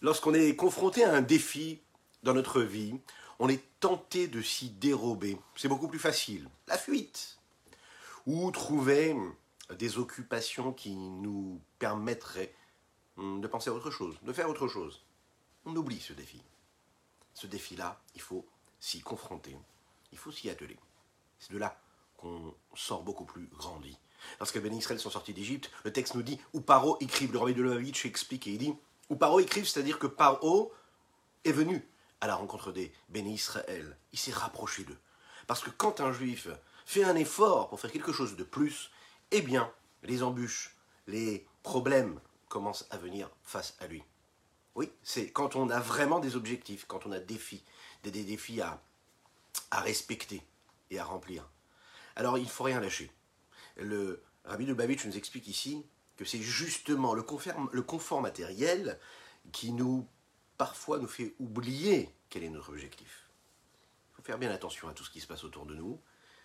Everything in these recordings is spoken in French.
lorsqu'on est confronté à un défi dans notre vie, on est tenté de s'y dérober. C'est beaucoup plus facile. La fuite. Ou trouver des occupations qui nous permettraient de penser à autre chose, de faire autre chose. On oublie ce défi. Ce défi-là, il faut s'y confronter. Il faut s'y atteler. C'est de là qu'on sort beaucoup plus grandi. Lorsque les Israël sont sortis d'Égypte, le texte nous dit, ou Paro écrive, le roi de Lovitch explique et il dit, ou Paro écrive, c'est-à-dire que Paro est venu à la rencontre des bénis Israël. Il s'est rapproché d'eux. Parce que quand un juif fait un effort pour faire quelque chose de plus, eh bien, les embûches, les problèmes commencent à venir face à lui. Oui, c'est quand on a vraiment des objectifs, quand on a des défis, des, défis à, à respecter et à remplir. Alors il ne faut rien lâcher. Le Rabbi de Babich nous explique ici que c'est justement le confort, matériel qui nous, parfois, nous fait oublier quel est notre objectif. Il faut faire bien attention à tout ce qui se passe autour de nous.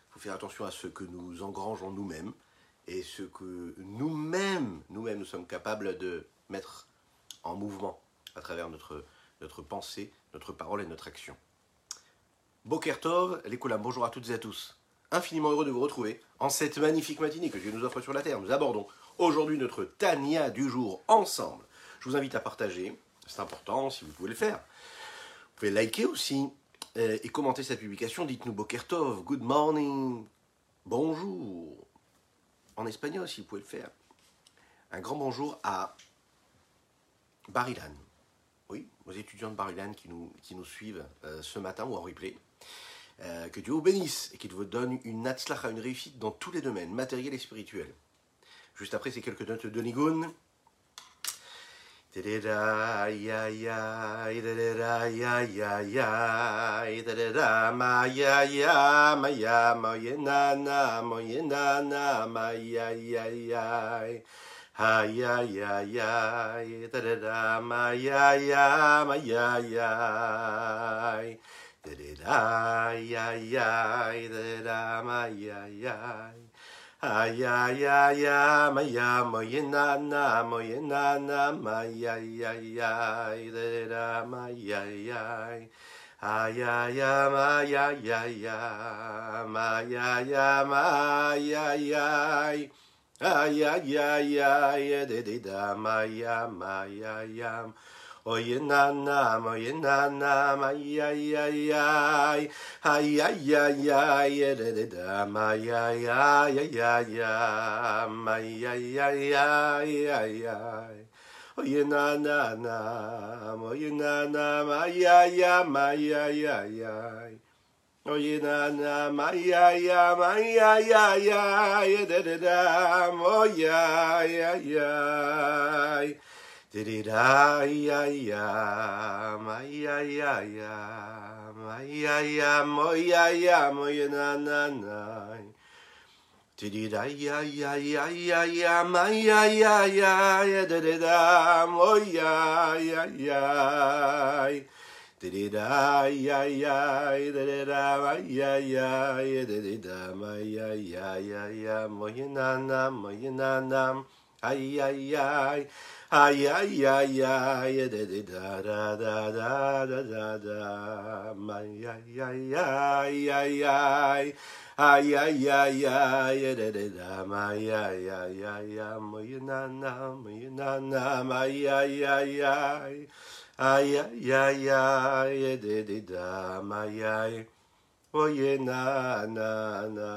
Il faut faire attention à ce que nous engrangeons nous-mêmes et ce que nous-mêmes, nous-mêmes, nous sommes capables de mettre en mouvement à travers notre, notre pensée, notre parole et notre action. Bokertov, les bonjour à toutes et à tous. Infiniment heureux de vous retrouver en cette magnifique matinée que Dieu nous offre sur la terre. Nous abordons aujourd'hui notre Tania du jour ensemble. Je vous invite à partager, c'est important si vous pouvez le faire. Vous pouvez liker aussi euh, et commenter cette publication. Dites-nous Bokertov, good morning, bonjour. En espagnol si vous pouvez le faire. Un grand bonjour à Barilan. Oui, aux étudiants de Barilan qui nous, qui nous suivent euh, ce matin ou en replay. Euh, que Dieu vous bénisse et qu'il vous donne une à une réussite dans tous les domaines, matériels et spirituels. Juste après ces quelques notes de Nigun. Aya ya ya ma ya mo ye na na mo ye na na ma ya ya ya de ra ma ya ya Aya ya ma ya ya ya ma ya ya ma ya ya Aya ya ya ya de de da ma ya ma ya ma ya ya oy na na oy na na ay ay ay ay ay ay ay ay de de da ay ay ay ay ay ay ay ay ay ay ay oy na na na oy na na ay ay ay ay ay ay ay na na ma ya ya ma ya ya ya ya de de da mo ya ya ya Tri da ya ya mai ya ya mai ya moya ya moye nana nay Tri da ya ya ya mai ya ya yededa moya ya ya Tri da ya ya yededa va ya ya yededa mai ya ya moye nana moye nana ay ay ay. Ay ay ay ay. Da da da da da da da ay ay ay ay ay ay. Ay ay ay ay. Da da da ay ay ay ay ay. Na na. Na na. Ay ay ay ay. Ay ay ay ay. Da da da ay ay. Oye na na na.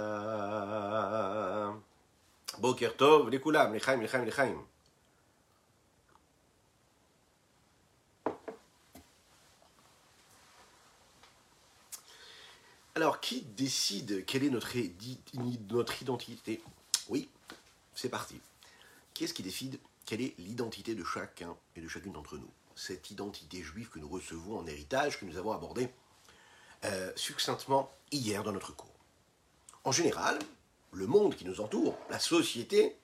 Alors, qui décide quelle est notre, identité? Oui, c'est parti. Qui est-ce qui décide quelle est l'identité de chacun et de chacune d'entre nous? Cette identité juive que nous recevons en héritage, que nous avons abordée euh, succinctement hier dans notre cours. En général, le monde qui nous entoure, la société,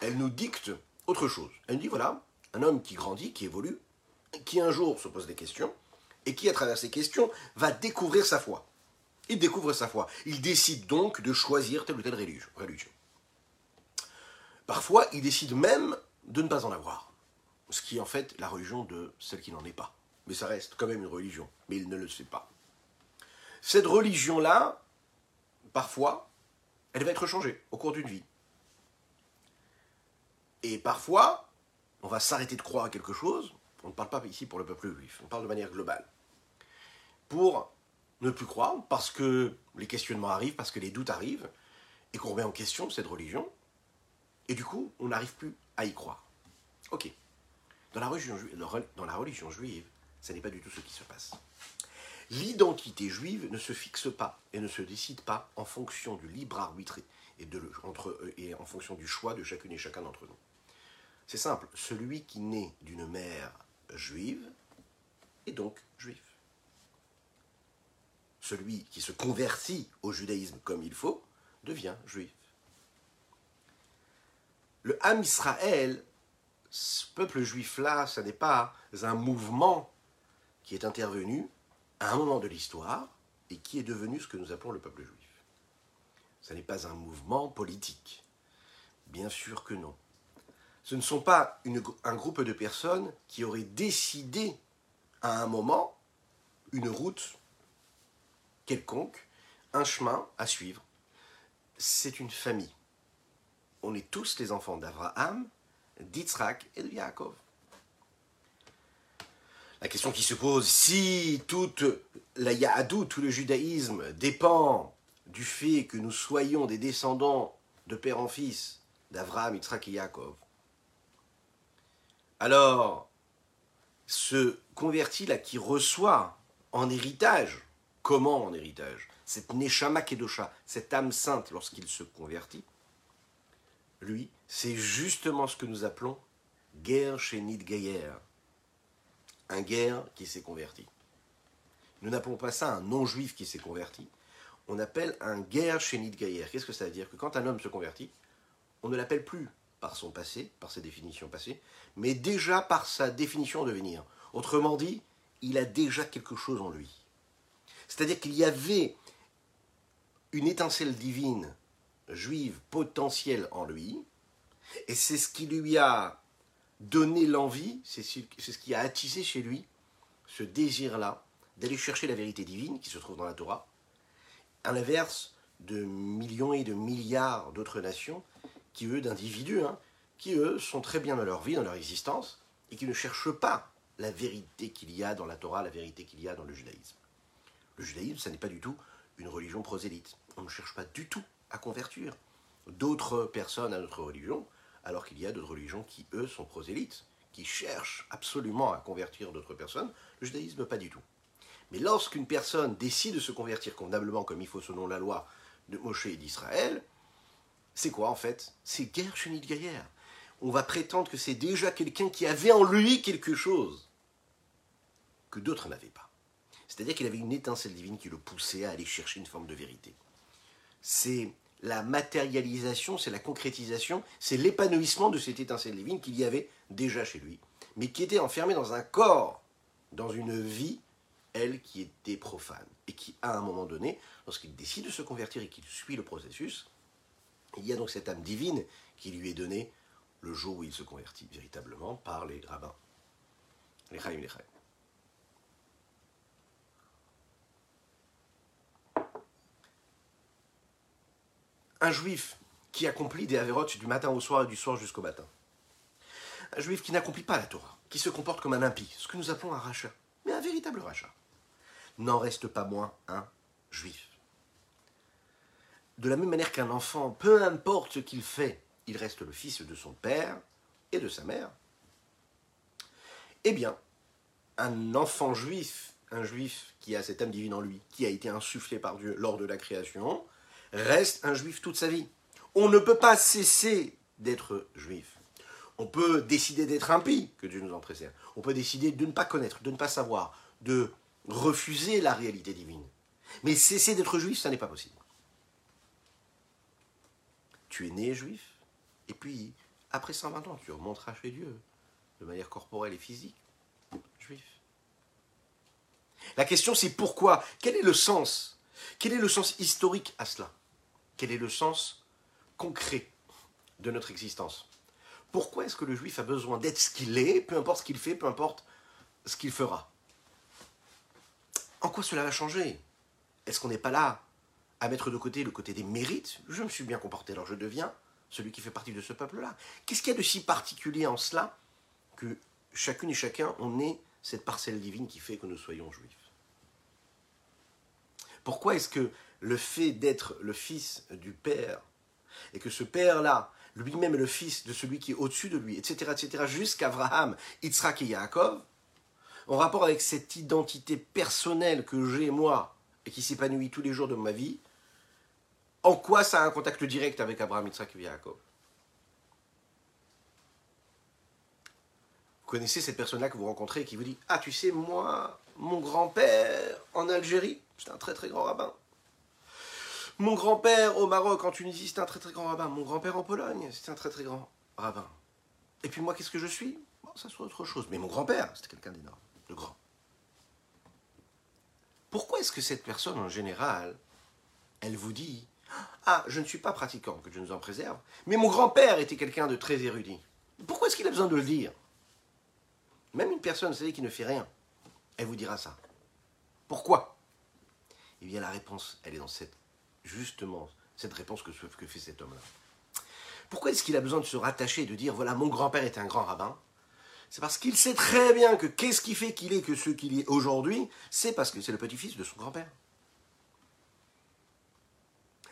elle nous dicte autre chose. Elle nous dit voilà, un homme qui grandit, qui évolue, qui un jour se pose des questions, et qui, à travers ces questions, va découvrir sa foi. Il découvre sa foi. Il décide donc de choisir telle ou telle religion. Parfois, il décide même de ne pas en avoir. ce qui est en fait la religion de celle qui n'en est pas. Mais ça reste quand même une religion, mais il ne le sait pas. Cette religion-là, parfois, elle va être changée au cours d'une vie. Et parfois, on va s'arrêter de croire à quelque chose. On ne parle pas ici pour le peuple juif, on parle de manière globale. Pour ne plus croire, parce que les questionnements arrivent, parce que les doutes arrivent, et qu'on remet en question cette religion, et du coup, on n'arrive plus à y croire. Ok. Dans la religion juive, dans la religion juive ça n'est pas du tout ce qui se passe. L'identité juive ne se fixe pas et ne se décide pas en fonction du libre arbitre et, de, entre, et en fonction du choix de chacune et chacun d'entre nous. C'est simple, celui qui naît d'une mère juive est donc juif. Celui qui se convertit au judaïsme comme il faut devient juif. Le Ham Israël, ce peuple juif-là, ce n'est pas un mouvement qui est intervenu un moment de l'histoire et qui est devenu ce que nous appelons le peuple juif. Ce n'est pas un mouvement politique. Bien sûr que non. Ce ne sont pas un groupe de personnes qui auraient décidé à un moment une route quelconque, un chemin à suivre. C'est une famille. On est tous les enfants d'Abraham, d'Yitzhak et de Yaakov. La question qui se pose, si toute la Yahadou, tout le judaïsme dépend du fait que nous soyons des descendants de père en fils d'Avraham, Yitzhak et Yaakov, alors ce converti-là qui reçoit en héritage, comment en héritage? Cette Neshama Kedosha, cette âme sainte lorsqu'il se convertit, lui, c'est justement ce que nous appelons Shenit Gayer, un guerre qui s'est converti. Nous n'appelons pas ça un non-juif qui s'est converti. On appelle un guerre chénit gaïer. Qu'est-ce que ça veut dire? Que quand un homme se convertit, on ne l'appelle plus par son passé, par ses définitions passées, mais déjà par sa définition en devenir. Autrement dit, il a déjà quelque chose en lui. C'est-à-dire qu'il y avait une étincelle divine juive potentielle en lui, et c'est ce qui lui a donner l'envie, c'est ce qui a attisé chez lui ce désir-là d'aller chercher la vérité divine qui se trouve dans la Torah, à l'inverse de millions et de milliards d'autres nations qui, eux, d'individus, hein, qui, eux, sont très bien dans leur vie, dans leur existence, et qui ne cherchent pas la vérité qu'il y a dans la Torah, la vérité qu'il y a dans le judaïsme. Le judaïsme, ça n'est pas du tout une religion prosélyte. On ne cherche pas du tout à convertir d'autres personnes à notre religion alors qu'il y a d'autres religions qui, eux, sont prosélytes, qui cherchent absolument à convertir d'autres personnes. Le judaïsme, pas du tout. Mais lorsqu'une personne décide de se convertir convenablement, comme il faut selon la loi de Moshe et d'Israël, c'est quoi en fait? C'est guerre chenille guerrière. On va prétendre que c'est déjà quelqu'un qui avait en lui quelque chose que d'autres n'avaient pas. C'est-à-dire qu'il avait une étincelle divine qui le poussait à aller chercher une forme de vérité. C'est la matérialisation, c'est la concrétisation, c'est l'épanouissement de cette étincelle divine qu'il y avait déjà chez lui, mais qui était enfermée dans un corps, dans une vie, elle qui était profane, et qui, à un moment donné, lorsqu'il décide de se convertir et qu'il suit le processus, il y a donc cette âme divine qui lui est donnée le jour où il se convertit véritablement par les rabbins, les Chaim, les. Un juif qui accomplit des avérotes du matin au soir et du soir jusqu'au matin. Un juif qui n'accomplit pas la Torah, qui se comporte comme un impie, ce que nous appelons un rachat, mais un véritable rachat, n'en reste pas moins un juif. De la même manière qu'un enfant, peu importe ce qu'il fait, il reste le fils de son père et de sa mère. Eh bien, un enfant juif, un juif qui a cette âme divine en lui, qui a été insufflé par Dieu lors de la création, reste un juif toute sa vie. On ne peut pas cesser d'être juif. On peut décider d'être impie, que Dieu nous en préserve. On peut décider de ne pas connaître, de ne pas savoir, de refuser la réalité divine. Mais cesser d'être juif, ça n'est pas possible. Tu es né juif, et puis, après 120 ans, tu remonteras chez Dieu, de manière corporelle et physique, juif. La question, c'est pourquoi? Quel est le sens? Quel est le sens historique à cela? Quel est le sens concret de notre existence. Pourquoi est-ce que le juif a besoin d'être ce qu'il est, peu importe ce qu'il fait, peu importe ce qu'il fera? En quoi cela va changer? Est-ce qu'on n'est pas là à mettre de côté le côté des mérites? Je me suis bien comporté, alors je deviens celui qui fait partie de ce peuple-là. Qu'est-ce qu'il y a de si particulier en cela que chacune et chacun, on est cette parcelle divine qui fait que nous soyons juifs? Pourquoi est-ce que le fait d'être le fils du Père, et que ce Père-là, lui-même est le fils de celui qui est au-dessus de lui, etc., etc., jusqu'Abraham, Yitzhak et Yaakov, en rapport avec cette identité personnelle que j'ai moi, et qui s'épanouit tous les jours de ma vie, en quoi ça a un contact direct avec Abraham, Yitzhak et Yaakov? Vous connaissez cette personne-là que vous rencontrez et qui vous dit Ah, tu sais, moi, mon grand-père en Algérie, c'était un très très grand rabbin. Mon grand-père au Maroc, en Tunisie, c'était un très très grand rabbin. Mon grand-père en Pologne, c'était un très très grand rabbin. Et puis moi, qu'est-ce que je suis? Ça soit autre chose. Mais mon grand-père, c'était quelqu'un d'énorme, de grand. Pourquoi est-ce que cette personne, en général, elle vous dit Ah, je ne suis pas pratiquant, que Dieu nous en préserve, mais mon grand-père était quelqu'un de très érudit. Pourquoi est-ce qu'il a besoin de le dire? Même une personne, vous savez, qui ne fait rien, elle vous dira ça. Pourquoi? Eh bien, la réponse, elle est dans cette justement cette réponse que, fait cet homme-là. Pourquoi est-ce qu'il a besoin de se rattacher et de dire voilà, mon grand-père est un grand rabbin? C'est parce qu'il sait très bien que qu'est-ce qui fait qu'il est que ce qu'il est aujourd'hui C'est parce que c'est le petit-fils de son grand-père.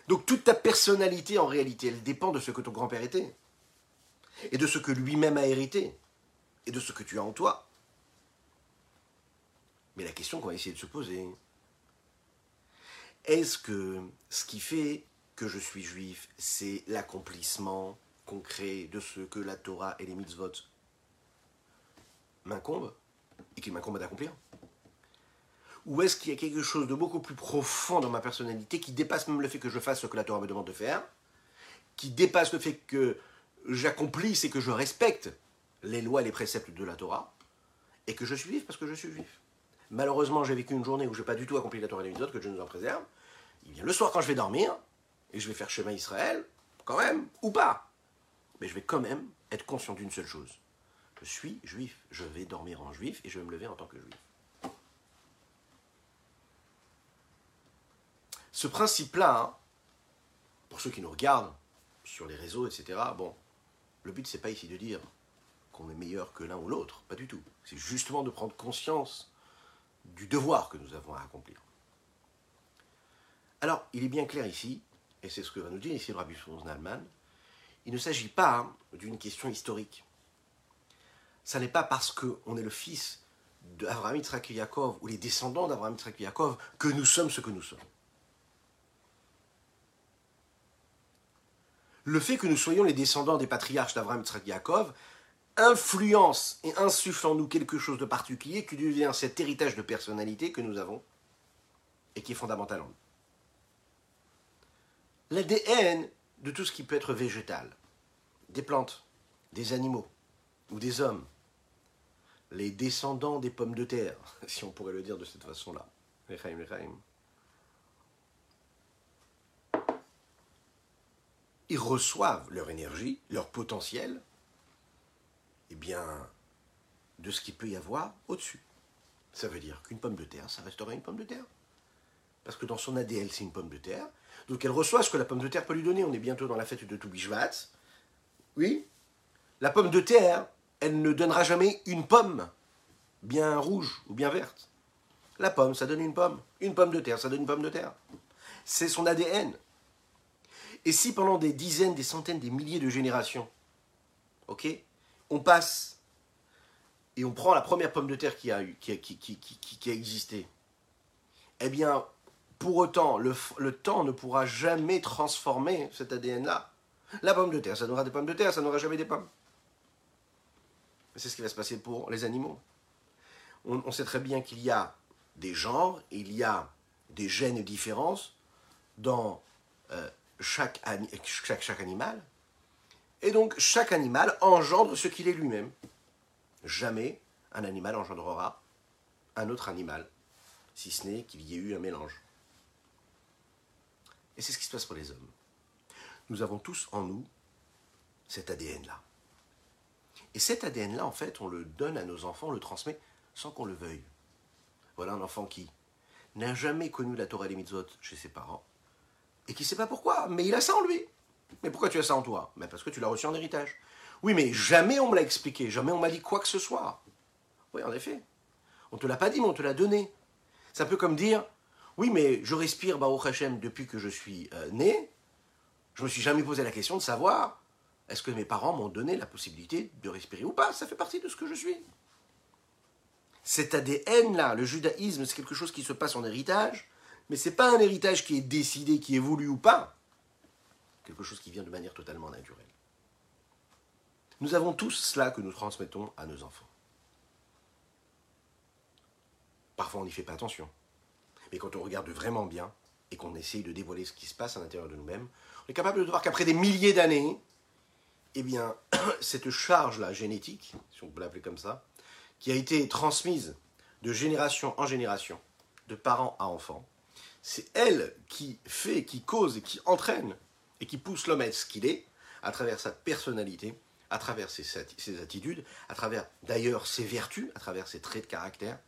Donc toute ta personnalité, en réalité, elle dépend de ce que ton grand-père était, et de ce que lui-même a hérité, et de ce que tu as en toi. Mais la question qu'on va essayer de se poser, est-ce que ce qui fait que je suis juif, c'est l'accomplissement concret de ce que la Torah et les mitzvot m'incombent et qu'il m'incombent d'accomplir? Ou est-ce qu'il y a quelque chose de beaucoup plus profond dans ma personnalité qui dépasse même le fait que je fasse ce que la Torah me demande de faire, qui dépasse le fait que j'accomplisse et que je respecte les lois et les préceptes de la Torah, et que je suis juif parce que je suis juif? Malheureusement, j'ai vécu une journée où je n'ai pas du tout accompli la Torah des que Dieu nous en préserve. Il vient le soir quand je vais dormir, et je vais faire chemin Israël, quand même, ou pas. Mais je vais quand même être conscient d'une seule chose. Je suis juif, je vais dormir en juif, et je vais me lever en tant que juif. Ce principe-là, hein, pour ceux qui nous regardent sur les réseaux, etc., bon, le but, c'est pas ici de dire qu'on est meilleur que l'un ou l'autre, pas du tout. C'est justement de prendre conscience du devoir que nous avons à accomplir. Alors, il est bien clair ici, et c'est ce que va nous dire ici Rabbi Nalman, il ne s'agit pas d'une question historique. Ça n'est pas parce qu'on est le fils d'Abraham Yitzhak Yaakov ou les descendants d'Abraham Yitzhak Yaakov que nous sommes ce que nous sommes. Le fait que nous soyons les descendants des patriarches d'Abraham Yitzhak Yaakov, influence et insuffle en nous quelque chose de particulier qui devient cet héritage de personnalité que nous avons et qui est fondamental en nous. L'ADN de tout ce qui peut être végétal, des plantes, des animaux ou des hommes, les descendants des pommes de terre, si on pourrait le dire de cette façon-là. Ils reçoivent leur énergie, leur potentiel eh bien, de ce qu'il peut y avoir au-dessus. Ça veut dire qu'une pomme de terre, ça restera une pomme de terre. Parce que dans son ADN, c'est une pomme de terre. Donc elle reçoit ce que la pomme de terre peut lui donner. On est bientôt dans la fête de Toubishvat. Oui La pomme de terre, elle ne donnera jamais une pomme bien rouge ou bien verte. La pomme, ça donne une pomme. Une pomme de terre, ça donne une pomme de terre. C'est son ADN. Et si pendant des dizaines, des centaines, des milliers de générations, ok, on passe et on prend la première pomme de terre qui a, existé, eh bien, pour autant, le, temps ne pourra jamais transformer cet ADN-là. La pomme de terre, ça n'aura des pommes de terre, ça n'aura jamais des pommes. C'est ce qui va se passer pour les animaux. On, sait très bien qu'il y a des genres, il y a des gènes et différences dans euh, chaque animal. Et donc chaque animal engendre ce qu'il est lui-même. Jamais un animal engendrera un autre animal, si ce n'est qu'il y ait eu un mélange. Et c'est ce qui se passe pour les hommes. Nous avons tous en nous cet ADN-là. Et cet ADN-là, en fait, on le donne à nos enfants, on le transmet sans qu'on le veuille. Voilà un enfant qui n'a jamais connu la Torah et les mitzvot chez ses parents, et qui ne sait pas pourquoi, mais il a ça en lui. Mais pourquoi tu as ça en toi? Mais Parce que tu l'as reçu en héritage. Oui, mais jamais on me l'a expliqué, jamais on m'a dit quoi que ce soit. Oui, en effet. On ne te l'a pas dit, mais on te l'a donné. C'est un peu comme dire, oui, mais je respire Baruch Hashem depuis que je suis euh, né. Je me suis jamais posé la question de savoir est-ce que mes parents m'ont donné la possibilité de respirer ou pas? Ça fait partie de ce que je suis. Cet ADN-là, le judaïsme, c'est quelque chose qui se passe en héritage, mais ce n'est pas un héritage qui est décidé, qui est voulu ou pas. Quelque chose qui vient de manière totalement naturelle. Nous avons tous cela que nous transmettons à nos enfants. Parfois, on n'y fait pas attention. Mais quand on regarde vraiment bien et qu'on essaye de dévoiler ce qui se passe à l'intérieur de nous-mêmes, on est capable de voir qu'après des milliers d'années, eh bien, cette charge-là génétique, si on peut l'appeler comme ça, qui a été transmise de génération en génération, de parents à enfants, c'est elle qui fait, qui cause et qui entraîne et qui pousse l'homme à être ce qu'il est, à travers sa personnalité, à travers ses, attitudes, à travers d'ailleurs ses vertus, à travers ses traits de caractère.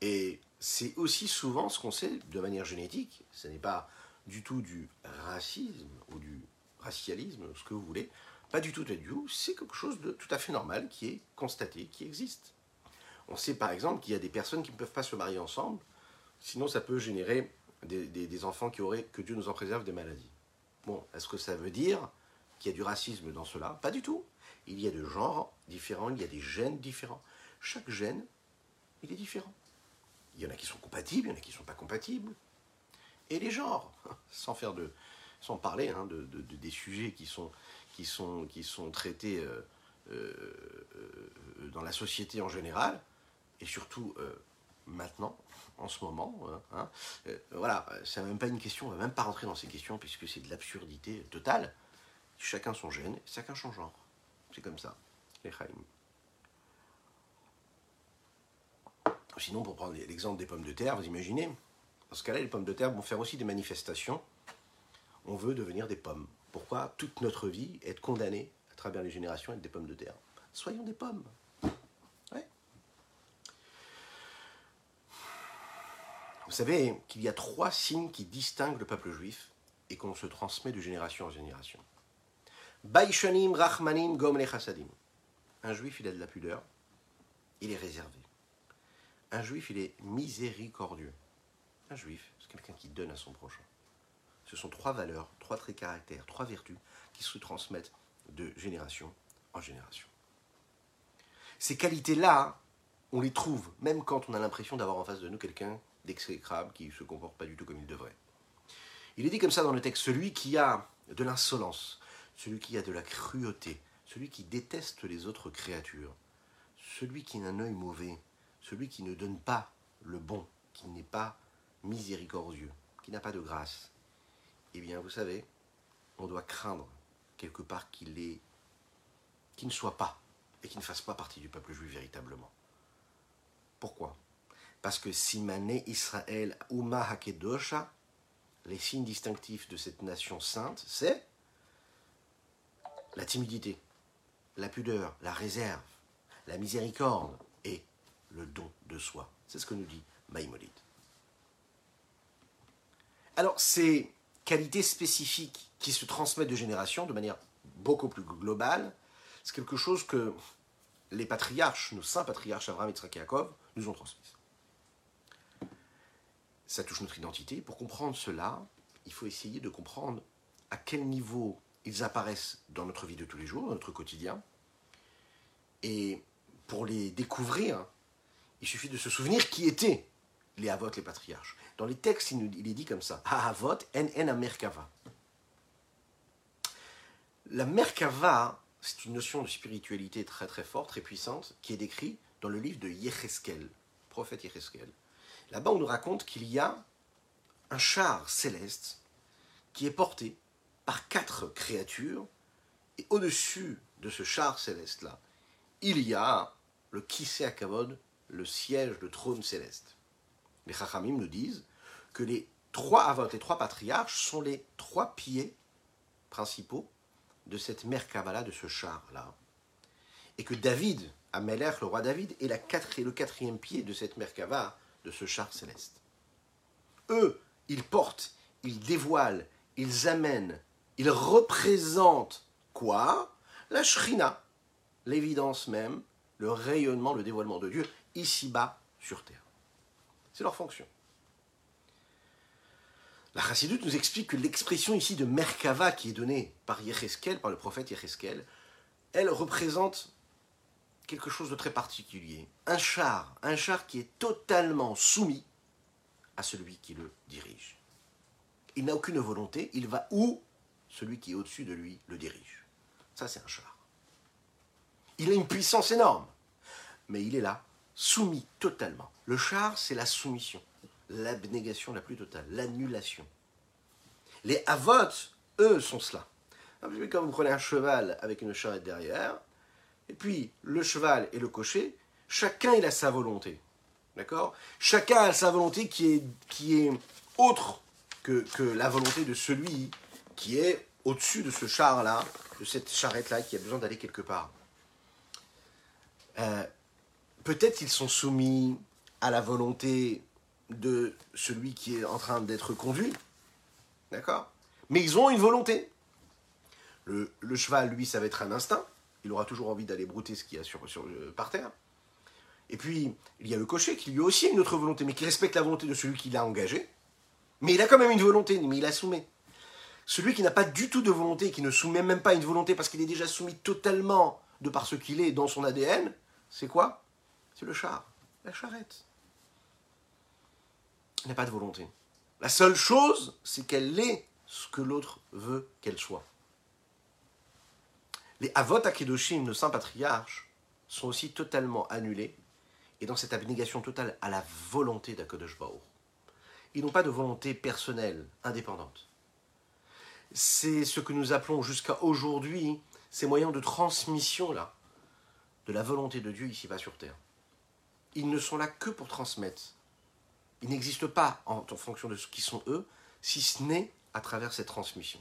Et c'est aussi souvent ce qu'on sait de manière génétique, ce n'est pas du tout du racisme ou du racialisme, ce que vous voulez, pas du tout, du tout, c'est quelque chose de tout à fait normal qui est constaté, qui existe. On sait par exemple qu'il y a des personnes qui ne peuvent pas se marier ensemble, sinon ça peut générer des, des enfants qui auraient, que Dieu nous en préserve, des maladies. Bon, est-ce que ça veut dire qu'il y a du racisme dans cela? Pas du tout. Il y a de genres différents, il y a des gènes différents. Chaque gène, il est différent. Il y en a qui sont compatibles, il y en a qui ne sont pas compatibles. Et les genres, sans faire de, sans parler hein, de, des sujets qui sont, traités euh, euh, dans la société en général, et surtout euh, maintenant, en ce moment. Hein, voilà, c'est même pas une question, on va même pas rentrer dans ces questions puisque c'est de l'absurdité totale. Chacun son gène, chacun son genre. C'est comme ça, les Sinon, pour prendre l'exemple des pommes de terre, vous imaginez, dans ce cas-là, les pommes de terre vont faire aussi des manifestations. On veut devenir des pommes. Pourquoi toute notre vie être condamnée à travers les générations à être des pommes de terre? Soyons des pommes. Vous savez qu'il y a trois signes qui distinguent le peuple juif et qu'on se transmet de génération en génération. Baishanim, Rachmanim, Chassadim. Un juif, il a de la pudeur, il est réservé. Un juif, il est miséricordieux. Un juif, c'est quelqu'un qui donne à son prochain. Ce sont trois valeurs, trois traits de caractère, trois vertus qui se transmettent de génération en génération. Ces qualités-là, on les trouve même quand on a l'impression d'avoir en face de nous quelqu'un d'exécrable qui ne se comporte pas du tout comme il devrait. Il est dit comme ça dans le texte, celui qui a de l'insolence, celui qui a de la cruauté, celui qui déteste les autres créatures, celui qui a un œil mauvais, celui qui ne donne pas le bon, qui n'est pas miséricordieux, qui n'a pas de grâce, eh bien, vous savez, on doit craindre quelque part qu'il qu'il ne soit pas et qu'il ne fasse pas partie du peuple juif véritablement. Pourquoi? Parce que Simane Israël Uma Hakedosha, les signes distinctifs de cette nation sainte, c'est la timidité, la pudeur, la réserve, la miséricorde, le don de soi. C'est ce que nous dit Maïmonide. Alors, ces qualités spécifiques qui se transmettent de génération de manière beaucoup plus globale, c'est quelque chose que les patriarches, nos saints patriarches Abraham, et et Yaakov, nous ont transmis. Ça touche notre identité. Pour comprendre cela, il faut essayer de comprendre à quel niveau ils apparaissent dans notre vie de tous les jours, dans notre quotidien. Et pour les découvrir, il suffit de se souvenir qui étaient les Havot, les patriarches. Dans les textes, il, est dit comme ça Ha-Havot en en Merkava. La Merkava, c'est une notion de spiritualité très très forte, très puissante, qui est décrite dans le livre de Yecheskel, prophète Yecheskel. Là-bas, on nous raconte qu'il y a un char céleste qui est porté par quatre créatures, et au-dessus de ce char céleste-là, il y a le Kisei Akavod le siège, de trône céleste. Les Chachamim nous disent que les trois Avot, les trois patriarches, sont les trois pieds principaux de cette Merkabala, de ce char-là. et que David, Amelech, le roi David, est le quatrième pied de cette Merkava, de ce char céleste. Eux, ils portent, ils dévoilent, ils amènent, ils représentent quoi? La Shrina, l'évidence même, le rayonnement, le dévoilement de Dieu, ici-bas sur terre. C'est leur fonction. La Chassidut nous explique que l'expression ici de Merkava qui est donnée par Yecheskel, par le prophète Yecheskel, elle représente quelque chose de très particulier. Un char, un char qui est totalement soumis à celui qui le dirige. Il n'a aucune volonté, il va où celui qui est au-dessus de lui le dirige. Ça, c'est un char. Il a une puissance énorme, mais il est là, soumis totalement. Le char, c'est la soumission, l'abnégation la plus totale, l'annulation. Les avots, eux, sont cela. Peu Comme vous prenez un cheval avec une charrette derrière, puis le cheval et le cocher, chacun il a sa volonté. D'accord? Chacun a sa volonté qui est, qui est autre que, que la volonté de celui qui est au-dessus de ce char-là, de cette charrette-là, qui a besoin d'aller quelque part. Euh, Peut-être ils sont soumis à la volonté de celui qui est en train d'être conduit. D'accord? Mais ils ont une volonté. Le, le cheval, lui, ça va être un instinct. Il aura toujours envie d'aller brouter ce qu'il y a sur, euh, par terre. Et puis, il y a le cocher qui lui a aussi une autre volonté, mais qui respecte la volonté de celui qui l'a engagé. Mais il a quand même une volonté, mais il la soumet. Celui qui n'a pas du tout de volonté, qui ne soumet même pas une volonté parce qu'il est déjà soumis totalement de par ce qu'il est dans son ADN, c'est quoi? C'est le char, la charrette. Il n'a pas de volonté. La seule chose, c'est qu'elle est ce que l'autre veut qu'elle soit. Les Avot Akedoshim, nos saints patriarches, sont aussi totalement annulés et dans cette abnégation totale à la volonté d'Akadosh Baruch. Ils n'ont pas de volonté personnelle, indépendante. C'est ce que nous appelons jusqu'à aujourd'hui ces moyens de transmission-là de la volonté de Dieu ici-bas sur terre. Ils ne sont là que pour transmettre. Ils n'existent pas en, en fonction de ce qui sont eux, si ce n'est à travers cette transmission.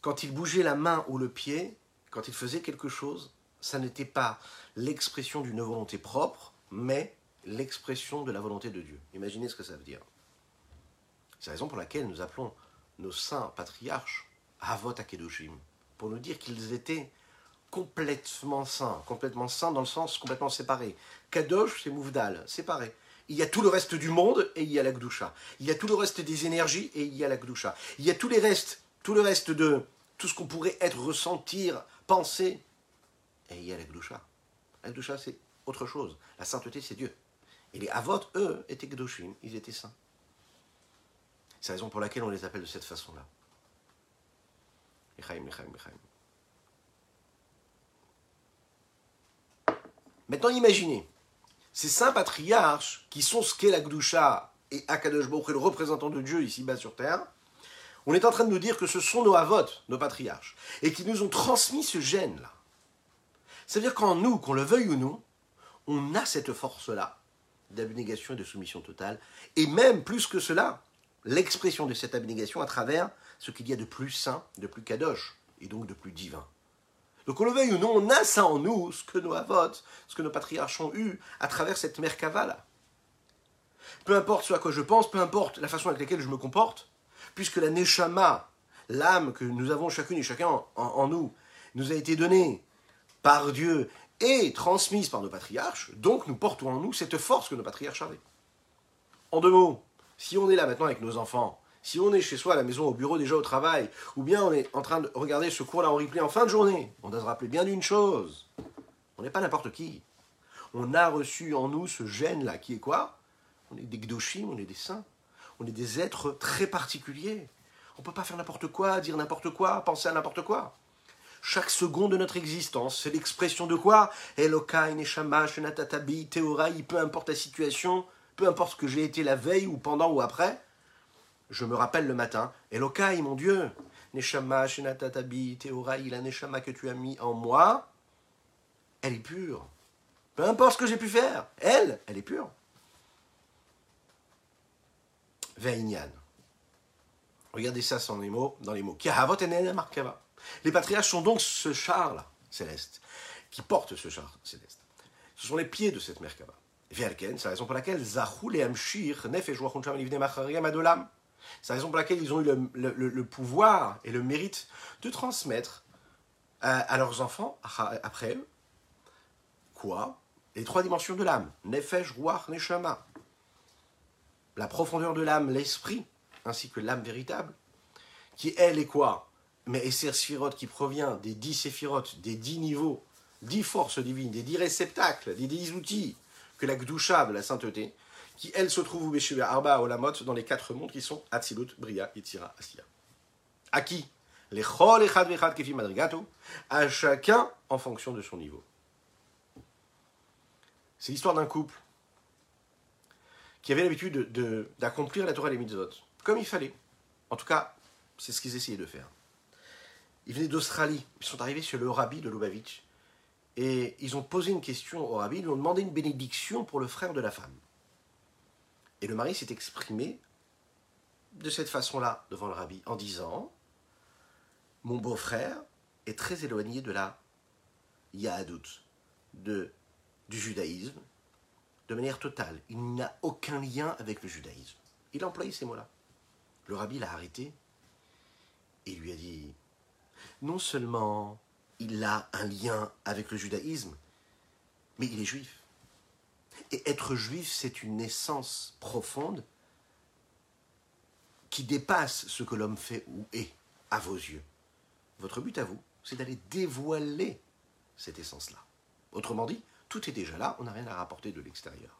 Quand ils bougeaient la main ou le pied, quand ils faisaient quelque chose, ça n'était pas l'expression d'une volonté propre, mais l'expression de la volonté de Dieu. Imaginez ce que ça veut dire. C'est la raison pour laquelle nous appelons nos saints patriarches Avot Akedoshim, pour nous dire qu'ils étaient complètement saints, complètement saints dans le sens complètement séparé. Kadosh, c'est Mouvdal, séparé. Il y a tout le reste du monde et il y a la Gdusha. Il y a tout le reste des énergies et il y a la Gdusha. Il y a tous les restes, tout le reste de tout ce qu'on pourrait être, ressentir, penser, et il y a la Gdusha. La Gdusha, c'est autre chose. La sainteté, c'est Dieu. Et les Avot, eux, étaient Gdoshim, ils étaient saints. C'est la raison pour laquelle on les appelle de cette façon-là. Maintenant, imaginez, ces saints patriarches, qui sont ce qu'est la Gdusha et Akadosh Baruch le représentant de Dieu ici-bas sur terre, on est en train de nous dire que ce sont nos avot, nos patriarches, et qui nous ont transmis ce gène-là. C'est-à-dire qu'en nous, qu'on le veuille ou non, on a cette force-là d'abnégation et de soumission totale, et même plus que cela, l'expression de cette abnégation à travers ce qu'il y a de plus saint, de plus kadosh, et donc de plus divin. Donc on le veuille ou non, on a ça en nous, ce que nos avot, ce que nos patriarches ont eu à travers cette Merkava-là. Peu importe ce à quoi je pense, peu importe la façon avec laquelle je me comporte, puisque la Neshama, l'âme que nous avons chacune et chacun en, nous, nous a été donnée par Dieu et transmise par nos patriarches, donc nous portons en nous cette force que nos patriarches avaient. En deux mots, si on est là maintenant avec nos enfants, si on est chez soi à la maison, au bureau, déjà au travail, ou bien on est en train de regarder ce cours-là en replay en fin de journée, on doit se rappeler bien d'une chose. On n'est pas n'importe qui. On a reçu en nous ce gène-là, qui est quoi? On est des gdoshim, on est des saints. On est des êtres très particuliers. On ne peut pas faire n'importe quoi, dire n'importe quoi, penser à n'importe quoi. Chaque seconde de notre existence, c'est l'expression de quoi? Elokai, Neshama, Shenatatabi, Théoraï, peu importe la situation, peu importe ce que j'ai été la veille ou pendant ou après, je me rappelle le matin, Elokai, mon Dieu, Neshama, Shenatatabi, Théoraï, la Neshama que tu as mis en moi, elle est pure. Peu importe ce que j'ai pu faire, elle, elle est pure. Ve'inyan. Regardez ça sans les mots, dans les mots. Les patriarches sont donc ce char-là, céleste, qui porte ce char céleste. Ce sont les pieds de cette Merkaba. Verken, c'est la raison pour laquelle Zahou et Amshir, Nef et Adolam. C'est la raison pour laquelle ils ont eu le, pouvoir et le mérite de transmettre à, leurs enfants, après eux, quoi? Les trois dimensions de l'âme. Nefesh, Ruach, Neshama. La profondeur de l'âme, l'esprit, ainsi que l'âme véritable, qui elle est quoi? Mais Esser Sphirot qui provient des dix séphirotes, des dix niveaux, dix forces divines, des dix réceptacles, des dix outils que la Gdusha de la sainteté, qui elle se trouve au Arba Olamot dans les quatre mondes qui sont Atzilut, Bria, Yitzira, Asiya. À qui? Les Chol Echad Vechad Kefi Madrigato, à chacun en fonction de son niveau. C'est l'histoire d'un couple qui avait l'habitude d'accomplir la Torah et les mitzvot, comme il fallait. En tout cas, c'est ce qu'ils essayaient de faire. Ils venaient d'Australie, ils sont arrivés sur le rabbi de Lubavitch, et ils ont posé une question au rabbi, ils lui ont demandé une bénédiction pour le frère de la femme. Et le mari s'est exprimé de cette façon-là devant le rabbi, en disant Mon beau-frère est très éloigné de la Yahadut, de, du judaïsme, de manière totale. Il n'a aucun lien avec le judaïsme. Il a employé ces mots-là. Le rabbi l'a arrêté et lui a dit Non seulement il a un lien avec le judaïsme, mais il est juif. Et être juif, c'est une essence profonde qui dépasse ce que l'homme fait ou est à vos yeux. Votre but à vous, c'est d'aller dévoiler cette essence-là. Autrement dit, tout est déjà là, on n'a rien à rapporter de l'extérieur.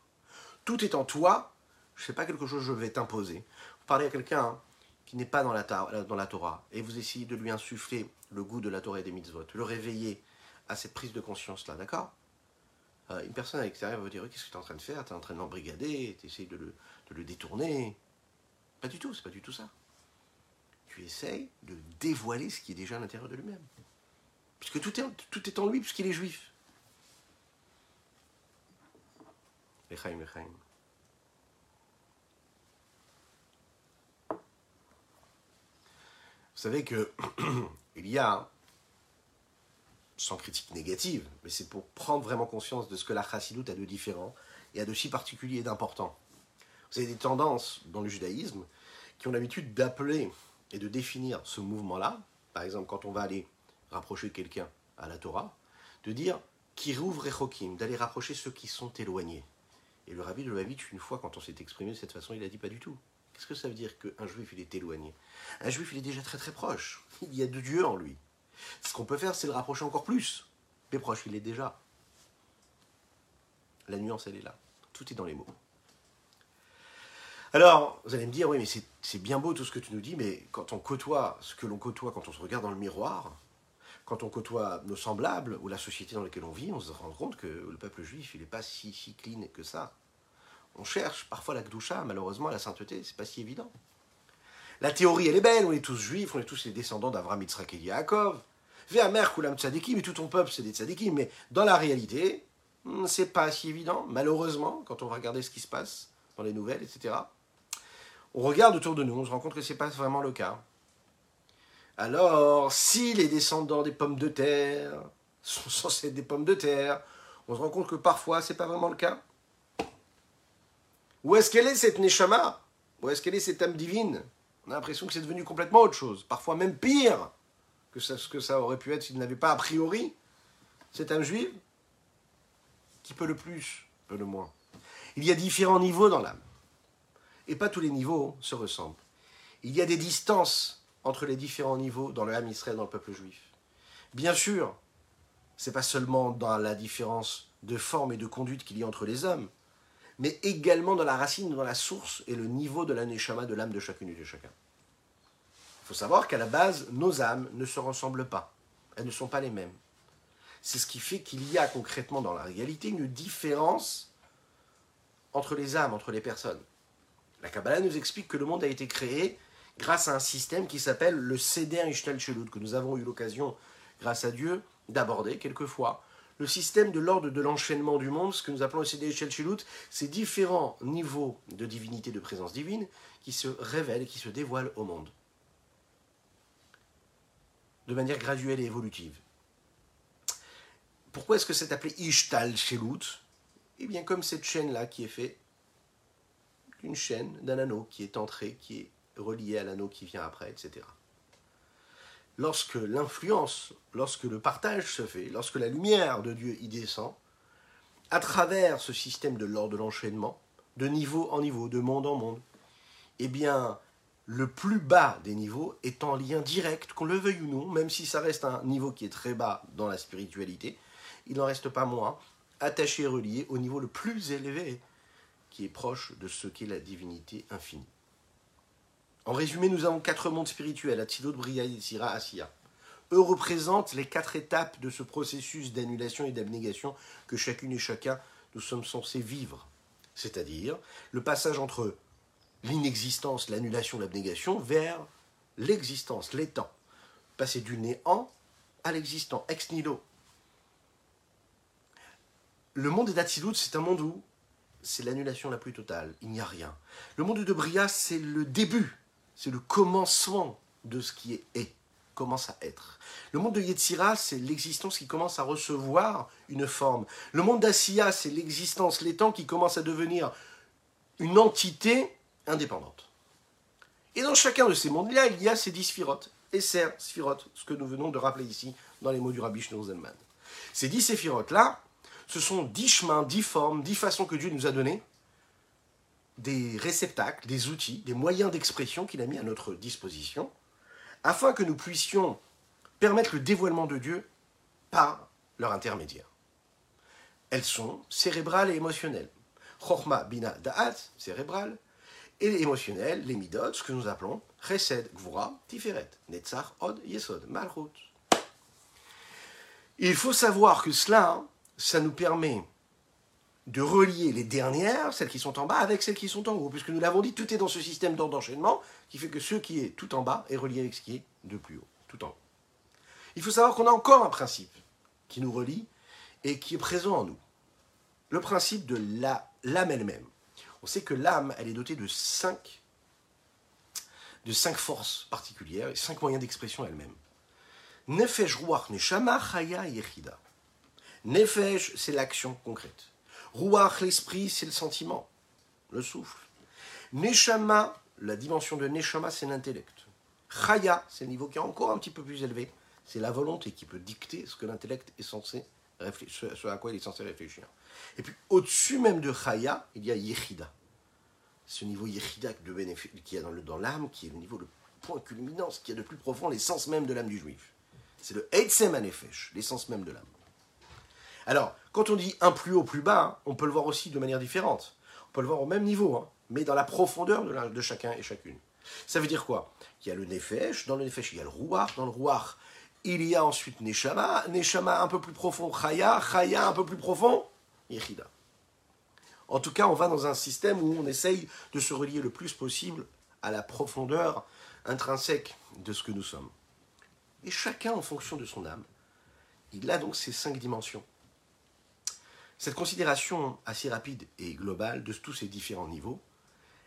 Tout est en toi, je ne sais pas quelque chose que je vais t'imposer. Vous parlez à quelqu'un qui n'est pas dans la, Torah, et vous essayez de lui insuffler le goût de la Torah et des mitzvot, le réveiller à cette prise de conscience-là, d'accord? Euh, Une personne à l'extérieur va vous dire Qu'est-ce que tu es en train de faire? Tu es en train de l'embrigader, tu essayes de le, détourner. Pas du tout, c'est pas du tout ça. Tu essayes de dévoiler ce qui est déjà à l'intérieur de lui-même. Puisque tout est en lui, puisqu'il est juif. Vous savez que il y a, sans critique négative, mais c'est pour prendre vraiment conscience de ce que la chassidoute a de différent et a de si particulier et d'important. Vous avez des tendances dans le judaïsme qui ont l'habitude d'appeler et de définir ce mouvement-là, par exemple quand on va aller rapprocher quelqu'un à la Torah, de dire rouvre Rechokim, d'aller rapprocher ceux qui sont éloignés. Et le rabbi de Lubavitch, une fois, quand on s'est exprimé de cette façon, il a dit pas du tout. Qu'est-ce que ça veut dire qu'un juif, il est éloigné? Un juif, il est déjà très très proche. Il y a de Dieu en lui. Ce qu'on peut faire, c'est le rapprocher encore plus. Mais proche, il est déjà. La nuance, elle est là. Tout est dans les mots. Alors, vous allez me dire, oui, mais c'est bien beau tout ce que tu nous dis, mais quand on côtoie ce que l'on côtoie, quand on se regarde dans le miroir, quand on côtoie nos semblables ou la société dans laquelle on vit, on se rend compte que le peuple juif, il n'est pas si, si clean que ça on cherche parfois la Gdusha, malheureusement, la sainteté, c'est pas si évident. La théorie, elle est belle, on est tous juifs, on est tous les descendants d'Avram, Yitzhak et Yaakov. Ve'amer kulam tzadikim, et tout ton peuple, c'est des tzadikim. Mais dans la réalité, hmm, c'est pas si évident, malheureusement, quand on va regarder ce qui se passe dans les nouvelles, etc. On regarde autour de nous, on se rend compte que c'est pas vraiment le cas. Alors, si les descendants des pommes de terre sont censés être des pommes de terre, on se rend compte que parfois, c'est pas vraiment le cas. Où est-ce qu'elle est cette Neshama? Où est-ce qu'elle est cette âme divine? On a l'impression que c'est devenu complètement autre chose, parfois même pire que ce que ça aurait pu être s'il n'avait pas a priori cette âme juive. Qui peut le plus, peut le moins. Il y a différents niveaux dans l'âme. Et pas tous les niveaux se ressemblent. Il y a des distances entre les différents niveaux dans l'âme Israël, dans le peuple juif. Bien sûr, c'est pas seulement dans la différence de forme et de conduite qu'il y a entre les hommes, mais également dans la racine, dans la source et le niveau de la neshama de l'âme de chacune et de chacun. Il faut savoir qu'à la base, nos âmes ne se ressemblent pas. Elles ne sont pas les mêmes. C'est ce qui fait qu'il y a concrètement dans la réalité une différence entre les âmes, entre les personnes. La Kabbalah nous explique que le monde a été créé grâce à un système qui s'appelle le Seder Ishtal Shelut, que nous avons eu l'occasion, grâce à Dieu, d'aborder quelquefois le système de l'ordre de l'enchaînement du monde, ce que nous appelons aussi Shelchilut, ces différents niveaux de divinité, de présence divine, qui se révèlent qui se dévoilent au monde. de manière graduelle et évolutive. Pourquoi est-ce que c'est appelé Ishtal Shelut Eh bien, comme cette chaîne-là qui est faite d'une chaîne, d'un anneau qui est entré, qui est relié à l'anneau qui vient après, etc. Lorsque l'influence, lorsque le partage se fait, lorsque la lumière de Dieu y descend, à travers ce système de l'ordre de l'enchaînement, de niveau en niveau, de monde en monde, eh bien, le plus bas des niveaux est en lien direct, qu'on le veuille ou non, même si ça reste un niveau qui est très bas dans la spiritualité, il n'en reste pas moins attaché et relié au niveau le plus élevé, qui est proche de ce qu'est la divinité infinie. En résumé, nous avons quatre mondes spirituels, Atzilot, Bria, Yitzira, Asiya. Eux représentent les quatre étapes de ce processus d'annulation et d'abnégation que chacune et chacun nous sommes censés vivre. C'est-à-dire le passage entre l'inexistence, l'annulation, l'abnégation, vers l'existence, l'étant. Passer du néant à l'existant, ex nihilo. Le monde d'Atsilut, c'est un monde où c'est l'annulation la plus totale, il n'y a rien. Le monde de Bria, c'est le début, c'est le commencement de ce qui est, commence à être. Le monde de Yetzira, c'est l'existence qui commence à recevoir une forme. Le monde d'Asiya, c'est l'existence, l'étant qui commence à devenir une entité indépendante. Et dans chacun de ces mondes-là, il y a ces dix sphirotes. Et c'est sphirotes, ce que nous venons de rappeler ici dans les mots du Rabbi Schnurzelman. Ces dix séphirotes-là, ce sont dix chemins, dix formes, dix façons que Dieu nous a données, des réceptacles, des outils, des moyens d'expression qu'il a mis à notre disposition, afin que nous puissions permettre le dévoilement de Dieu par leur intermédiaire. Elles sont cérébrales et émotionnelles. Chorma, Bina, Da'at, cérébrale, et émotionnel, les midot, ce que nous appelons Chesed, Gvura, Tiferet, Netzach, Od, Yesod, Malchut. Il faut savoir que cela, ça nous permet de relier les dernières, celles qui sont en bas, avec celles qui sont en haut. Puisque nous l'avons dit, tout est dans ce système d'enchaînement qui fait que ce qui est tout en bas est relié avec ce qui est de plus haut, tout en haut. Il faut savoir qu'on a encore un principe qui nous relie et qui est présent en nous. Le principe de l'âme elle-même on sait que l'âme, elle est dotée de cinq, de cinq forces particulières et cinq moyens d'expression elle-même. Nefesh, Ruach, Neshama, Chaya, Yechida. Nefesh, c'est l'action concrète. Ruach, l'esprit, c'est le sentiment, le souffle. Neshama, la dimension de Neshama, c'est l'intellect. Chaya, c'est le niveau qui est encore un petit peu plus élevé. C'est la volonté qui peut dicter ce que l'intellect est censé réfléchir, ce à quoi il est censé réfléchir. Et puis au-dessus même de Chaya, il y a Yechida. Ce niveau Yechida qui y a dans l'âme, qui est le niveau, le point culminant, ce qui est de plus profond, l'essence même de l'âme du juif. C'est le Eitzem Anefesh, l'essence même de l'âme. Alors, quand on dit un plus haut, plus bas, on peut le voir aussi de manière différente. On peut le voir au même niveau, hein, mais dans la profondeur de, chacun et chacune. Ça veut dire quoi? Il y a le Nefesh, dans le Nefesh, il y a le Rouar, dans le Rouar, il y a ensuite Neshama, Neshama un peu plus profond, Chaya, Chaya un peu plus profond, en tout cas, on va dans un système où on essaye de se relier le plus possible à la profondeur intrinsèque de ce que nous sommes. Et chacun, en fonction de son âme, il a donc ces cinq dimensions. Cette considération assez rapide et globale de tous ces différents niveaux,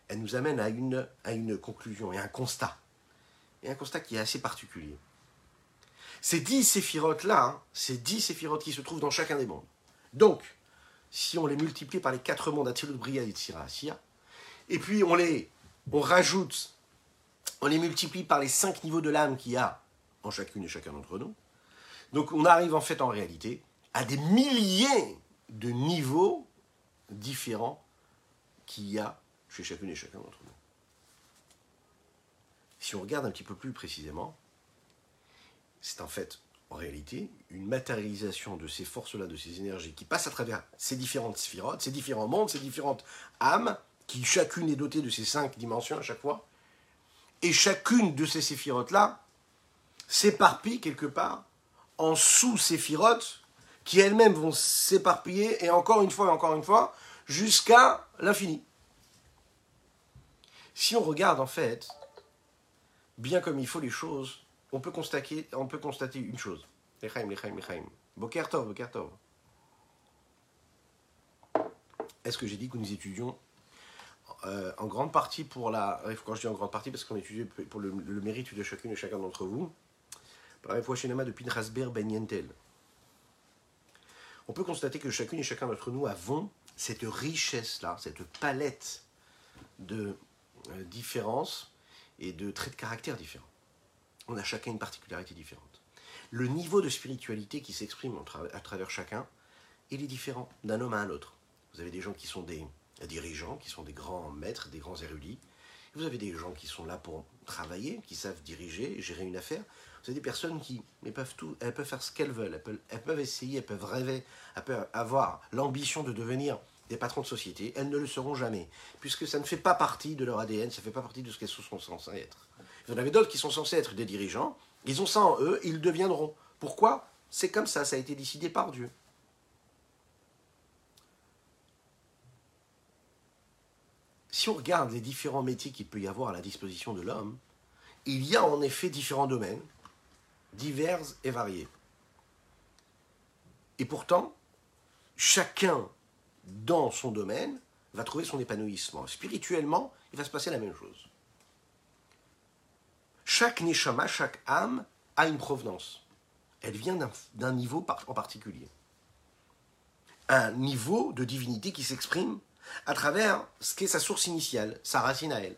elle nous amène à une, conclusion et un constat. Et un constat qui est assez particulier. Ces dix séphirotes-là, hein, ces dix séphirotes qui se trouvent dans chacun des mondes. Donc, si on les multiplie par les quatre mondes, Atzilut, Bria et Asiya, et puis on les on rajoute, on les multiplie par les cinq niveaux de l'âme qu'il y a en chacune et chacun d'entre nous, donc on arrive en fait en réalité à des milliers de niveaux différents qu'il y a chez chacune et chacun d'entre nous. Si on regarde un petit peu plus précisément, c'est en fait en réalité une matérialisation de ces forces-là, de ces énergies qui passent à travers ces différentes sphirotes, ces différents mondes, ces différentes âmes, qui chacune est dotée de ces cinq dimensions à chaque fois. Et chacune de ces séphirotes-là s'éparpille quelque part en sous-séphirotes qui elles-mêmes vont s'éparpiller et encore une fois et encore une fois jusqu'à l'infini. Si on regarde en fait bien comme il faut les choses, on peut constater, une chose. Est-ce que j'ai dit que nous étudions euh, en grande partie pour la. Quand je dis en grande partie, parce qu'on étudie pour le, mérite de chacune et chacun d'entre vous, par la de Pinchas Ben Yentel. On peut constater que chacune et chacun d'entre nous avons cette richesse-là, cette palette de euh, différences et de traits de caractère différents. On a chacun une particularité différente. Le niveau de spiritualité qui s'exprime à travers chacun, il est différent d'un homme à un autre. Vous avez des gens qui sont des dirigeants, qui sont des grands maîtres, des grands érudits. Vous avez des gens qui sont là pour travailler, qui savent diriger, gérer une affaire. Avez des personnes qui peuvent tout, elles peuvent faire ce qu'elles veulent, elles peuvent, essayer, elles peuvent rêver, elles peuvent avoir l'ambition de devenir des patrons de société, elles ne le seront jamais, puisque ça ne fait pas partie de leur ADN, ça ne fait pas partie de ce qu'elles sont censées être. Vous en avez d'autres qui sont censés être des dirigeants, ils ont ça en eux, ils deviendront. Pourquoi? C'est comme ça, ça a été décidé par Dieu. Si on regarde les différents métiers qu'il peut y avoir à la disposition de l'homme, il y a en effet différents domaines, divers et variés. Et pourtant, chacun dans son domaine va trouver son épanouissement. Spirituellement, il va se passer la même chose. Chaque neshama, chaque âme a une provenance. Elle vient d'un niveau en particulier. Un niveau de divinité qui s'exprime à travers ce qu'est sa source initiale, sa racine à elle.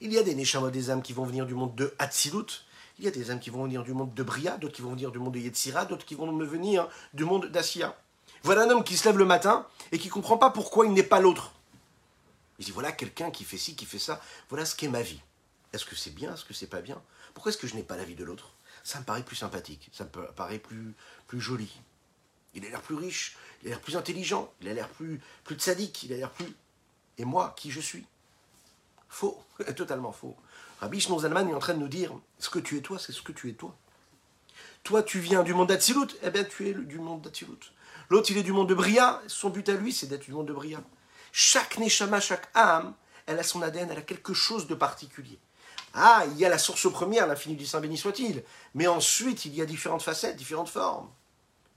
Il y a des neshamot, des âmes qui vont venir du monde de Hatzilut, il y a des âmes qui vont venir du monde de Bria, d'autres qui vont venir du monde de Yetzira, d'autres qui vont venir du monde d'Assia. Voilà un homme qui se lève le matin et qui ne comprend pas pourquoi il n'est pas l'autre. Il dit voilà quelqu'un qui fait ci, qui fait ça, voilà ce qu'est ma vie. Est-ce que c'est bien, est-ce que c'est pas bien? Pourquoi est-ce que je n'ai pas la vie de l'autre? Ça me paraît plus sympathique, ça me paraît plus, plus joli. Il a l'air plus riche, il a l'air plus intelligent, il a l'air plus, plus sadique, il a l'air plus. Et moi, qui je suis? Faux, totalement faux. Rabbi Shimon est en train de nous dire ce que tu es toi, c'est ce que tu es toi. Toi, tu viens du monde d'Atsilut, eh bien, tu es du monde d'Atsilut. L'autre, il est du monde de Bria, son but à lui, c'est d'être du monde de Bria. Chaque Neshama, chaque âme, elle a son ADN, elle a quelque chose de particulier. Ah, il y a la source première, l'infini du Saint béni soit-il, mais ensuite, il y a différentes facettes, différentes formes.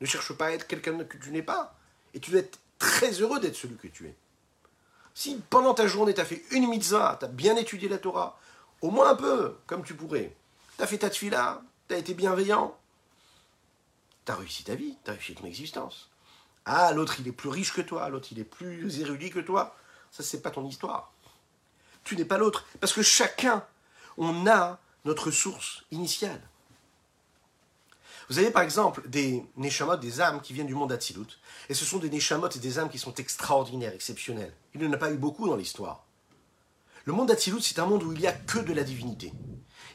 Ne cherche pas à être quelqu'un que tu n'es pas. Et tu dois être très heureux d'être celui que tu es. Si pendant ta journée, tu as fait une mitzvah, tu as bien étudié la Torah, au moins un peu, comme tu pourrais, tu as fait ta tefila, tu as été bienveillant, tu as réussi ta vie, tu as réussi ton existence. Ah, l'autre, il est plus riche que toi, l'autre, il est plus érudit que toi. Ça, c'est pas ton histoire. Tu n'es pas l'autre. Parce que chacun, on a notre source initiale. Vous avez par exemple des Neshamot, des âmes qui viennent du monde d'Atsilut. Et ce sont des Neshamot et des âmes qui sont extraordinaires, exceptionnelles. Il n'y en a pas eu beaucoup dans l'histoire. Le monde d'Atsilut, c'est un monde où il n'y a que de la divinité.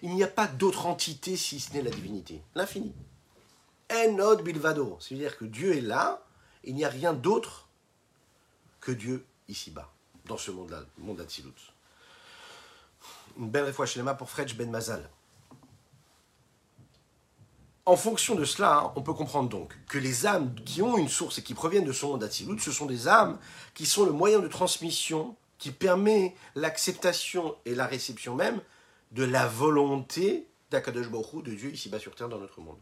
Il n'y a pas d'autre entité si ce n'est la divinité. L'infini. Enod bilvado. C'est-à-dire que Dieu est là, il n'y a rien d'autre que Dieu ici-bas, dans ce monde-là, le monde d'Atsilut. Une belle réflexion pour Fredj Ben Mazal. En fonction de cela, hein, on peut comprendre donc que les âmes qui ont une source et qui proviennent de ce monde d'Atsilut, ce sont des âmes qui sont le moyen de transmission qui permet l'acceptation et la réception même de la volonté d'Akadosh Baruch de Dieu ici-bas sur terre dans notre monde.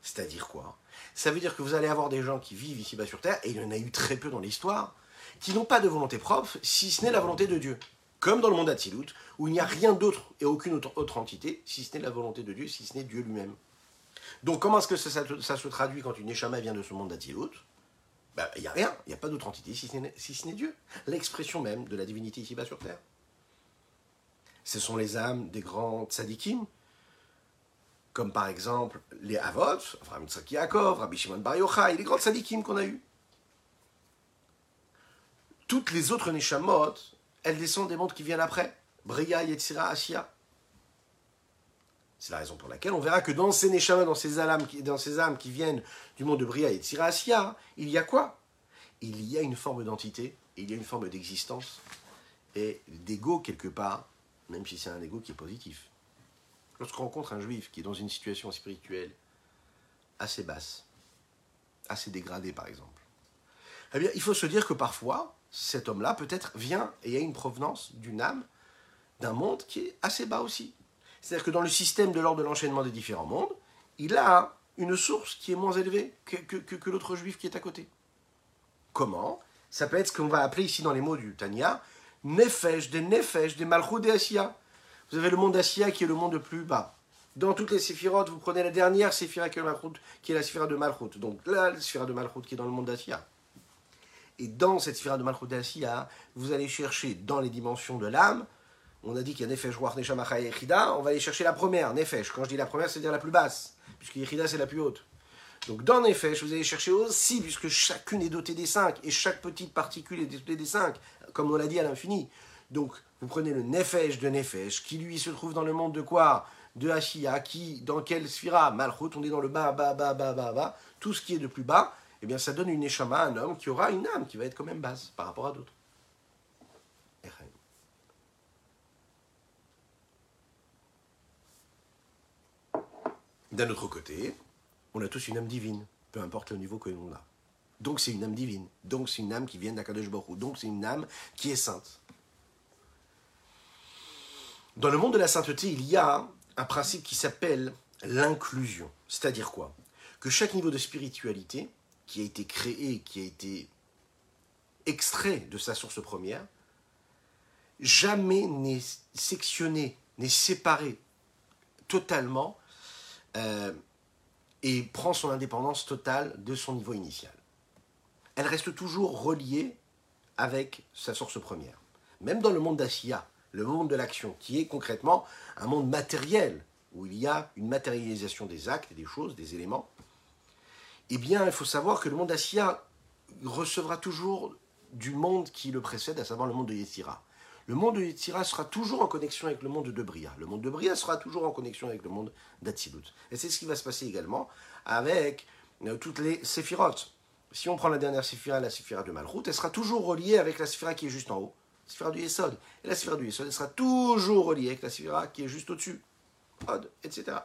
C'est-à-dire quoi? Ça veut dire que vous allez avoir des gens qui vivent ici-bas sur terre, et il y en a eu très peu dans l'histoire, qui n'ont pas de volonté propre, si ce n'est la volonté de Dieu. Comme dans le monde d'Atsilut, où il n'y a rien d'autre et aucune autre entité, si ce n'est la volonté de Dieu, si ce n'est Dieu lui-même. Donc comment est-ce que ça, se traduit quand une échama vient de ce monde d'Atilut ben, Il n'y a rien, il n'y a pas d'autre entité si ce n'est Dieu. L'expression même de la divinité ici-bas sur terre. Ce sont les âmes des grands tzadikim, comme par exemple les Avot, Avraham Tzaki Yaakov, Rabbi Shimon Bar Yochai, les grands tzadikim qu'on a eus. Toutes les autres Neshamot, elles descendent des mondes qui viennent après. Bria, Yetzira, Asia. C'est la raison pour laquelle on verra que dans ces Neshama, dans ces, âmes, dans ces âmes qui viennent du monde de Bria et de Siracia, il y a quoi? Il y a une forme d'entité, il y a une forme d'existence et d'ego quelque part, même si c'est un ego qui est positif. Lorsqu'on rencontre un juif qui est dans une situation spirituelle assez basse, assez dégradée par exemple, eh bien, il faut se dire que parfois, cet homme-là peut-être vient et a une provenance d'une âme, d'un monde qui est assez bas aussi. C'est-à-dire que dans le système de l'ordre de l'enchaînement des différents mondes, il a une source qui est moins élevée que, l'autre juif qui est à côté. Comment Ça peut être ce qu'on va appeler ici dans les mots du Tanya, Nefesh, des Nefesh, des Malchut des Asiya. Vous avez le monde d'Asiya qui est le monde le plus bas. Dans toutes les séphirotes, vous prenez la dernière séphira qui est la séphira de Malchut. Donc là, la séphira de Malchut qui est dans le monde d'Asiya. Et dans cette séphira de Malchut d'Asiya, vous allez chercher dans les dimensions de l'âme, on a dit qu'il y a Nefesh, Ruach, Neshama, et Echida, on va aller chercher la première, Nefesh. Quand je dis la première, c'est-à-dire la plus basse, puisque Echida, c'est la plus haute. Donc dans Nefesh, vous allez chercher aussi, puisque chacune est dotée des cinq, et chaque petite particule est dotée des cinq, comme on l'a dit à l'infini. Donc vous prenez le Nefesh de Nefesh, qui lui se trouve dans le monde de quoi? De Hashia, qui, dans quelle sphira? Malchut, on est dans le bas, bas, bas, bas, bas, bas, tout ce qui est de plus bas, eh bien ça donne une Neshama, un homme qui aura une âme qui va être quand même basse par rapport à d'autres. D'un autre côté, on a tous une âme divine, peu importe le niveau que l'on a. Donc c'est une âme divine, donc c'est une âme qui vient d'Akadosh Baruch donc c'est une âme qui est sainte. Dans le monde de la sainteté, il y a un principe qui s'appelle l'inclusion. C'est-à-dire quoi? Que chaque niveau de spiritualité qui a été créé, qui a été extrait de sa source première, jamais n'est sectionné, n'est séparé totalement euh, et prend son indépendance totale de son niveau initial. Elle reste toujours reliée avec sa source première. Même dans le monde d'Asiya, le monde de l'action, qui est concrètement un monde matériel, où il y a une matérialisation des actes des choses, des éléments, eh bien, il faut savoir que le monde d'Asiya recevra toujours du monde qui le précède, à savoir le monde de Yetzira. Le monde de Yetzira sera toujours en connexion avec le monde de Bria. Le monde de Bria sera toujours en connexion avec le monde d'Atsilut. Et c'est ce qui va se passer également avec euh, toutes les séphirotes. Si on prend la dernière séphira, la séphira de Malchut, elle sera toujours reliée avec la séphira qui est juste en haut, la séphira du Yesod. Et la séphira du Yesod, elle sera toujours reliée avec la séphira qui est juste au-dessus, Od, etc.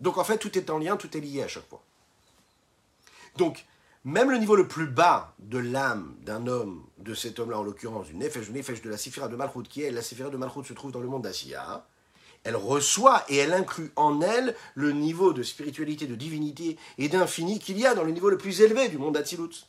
Donc en fait, tout est en lien, tout est lié à chaque fois. Donc, même le niveau le plus bas de l'âme d'un homme, de cet homme-là en l'occurrence, du nefesh, du nefesh de la séphira de Malchut, qui est la séphira de Malchut se trouve dans le monde d'Asiya, elle reçoit et elle inclut en elle le niveau de spiritualité, de divinité et d'infini qu'il y a dans le niveau le plus élevé du monde d'Atsilut.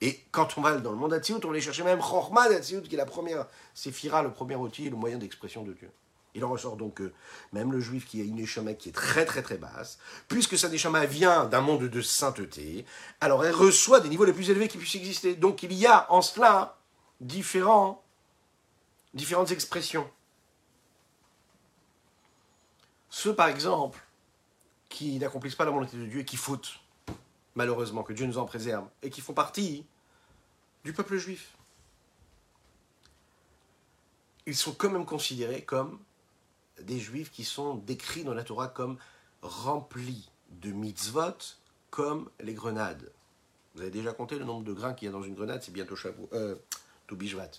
Et quand on va dans le monde d'Atsilut, on va aller chercher même Chorma d'Atsilut, qui est la première séphira, le premier outil et le moyen d'expression de Dieu. Il en ressort donc que même le juif qui a une neshama qui est très très très basse, puisque sa neshama vient d'un monde de sainteté, alors elle reçoit des niveaux les plus élevés qui puissent exister. Donc il y a en cela différentes expressions. Ceux par exemple qui n'accomplissent pas la volonté de Dieu et qui fautent, malheureusement, que Dieu nous en préserve, et qui font partie du peuple juif, ils sont quand même considérés comme des juifs qui sont décrits dans la Torah comme remplis de mitzvot comme les grenades. Vous avez déjà compté le nombre de grains qu'il y a dans une grenade, c'est bientôt Shavuot, euh, Toubishvat.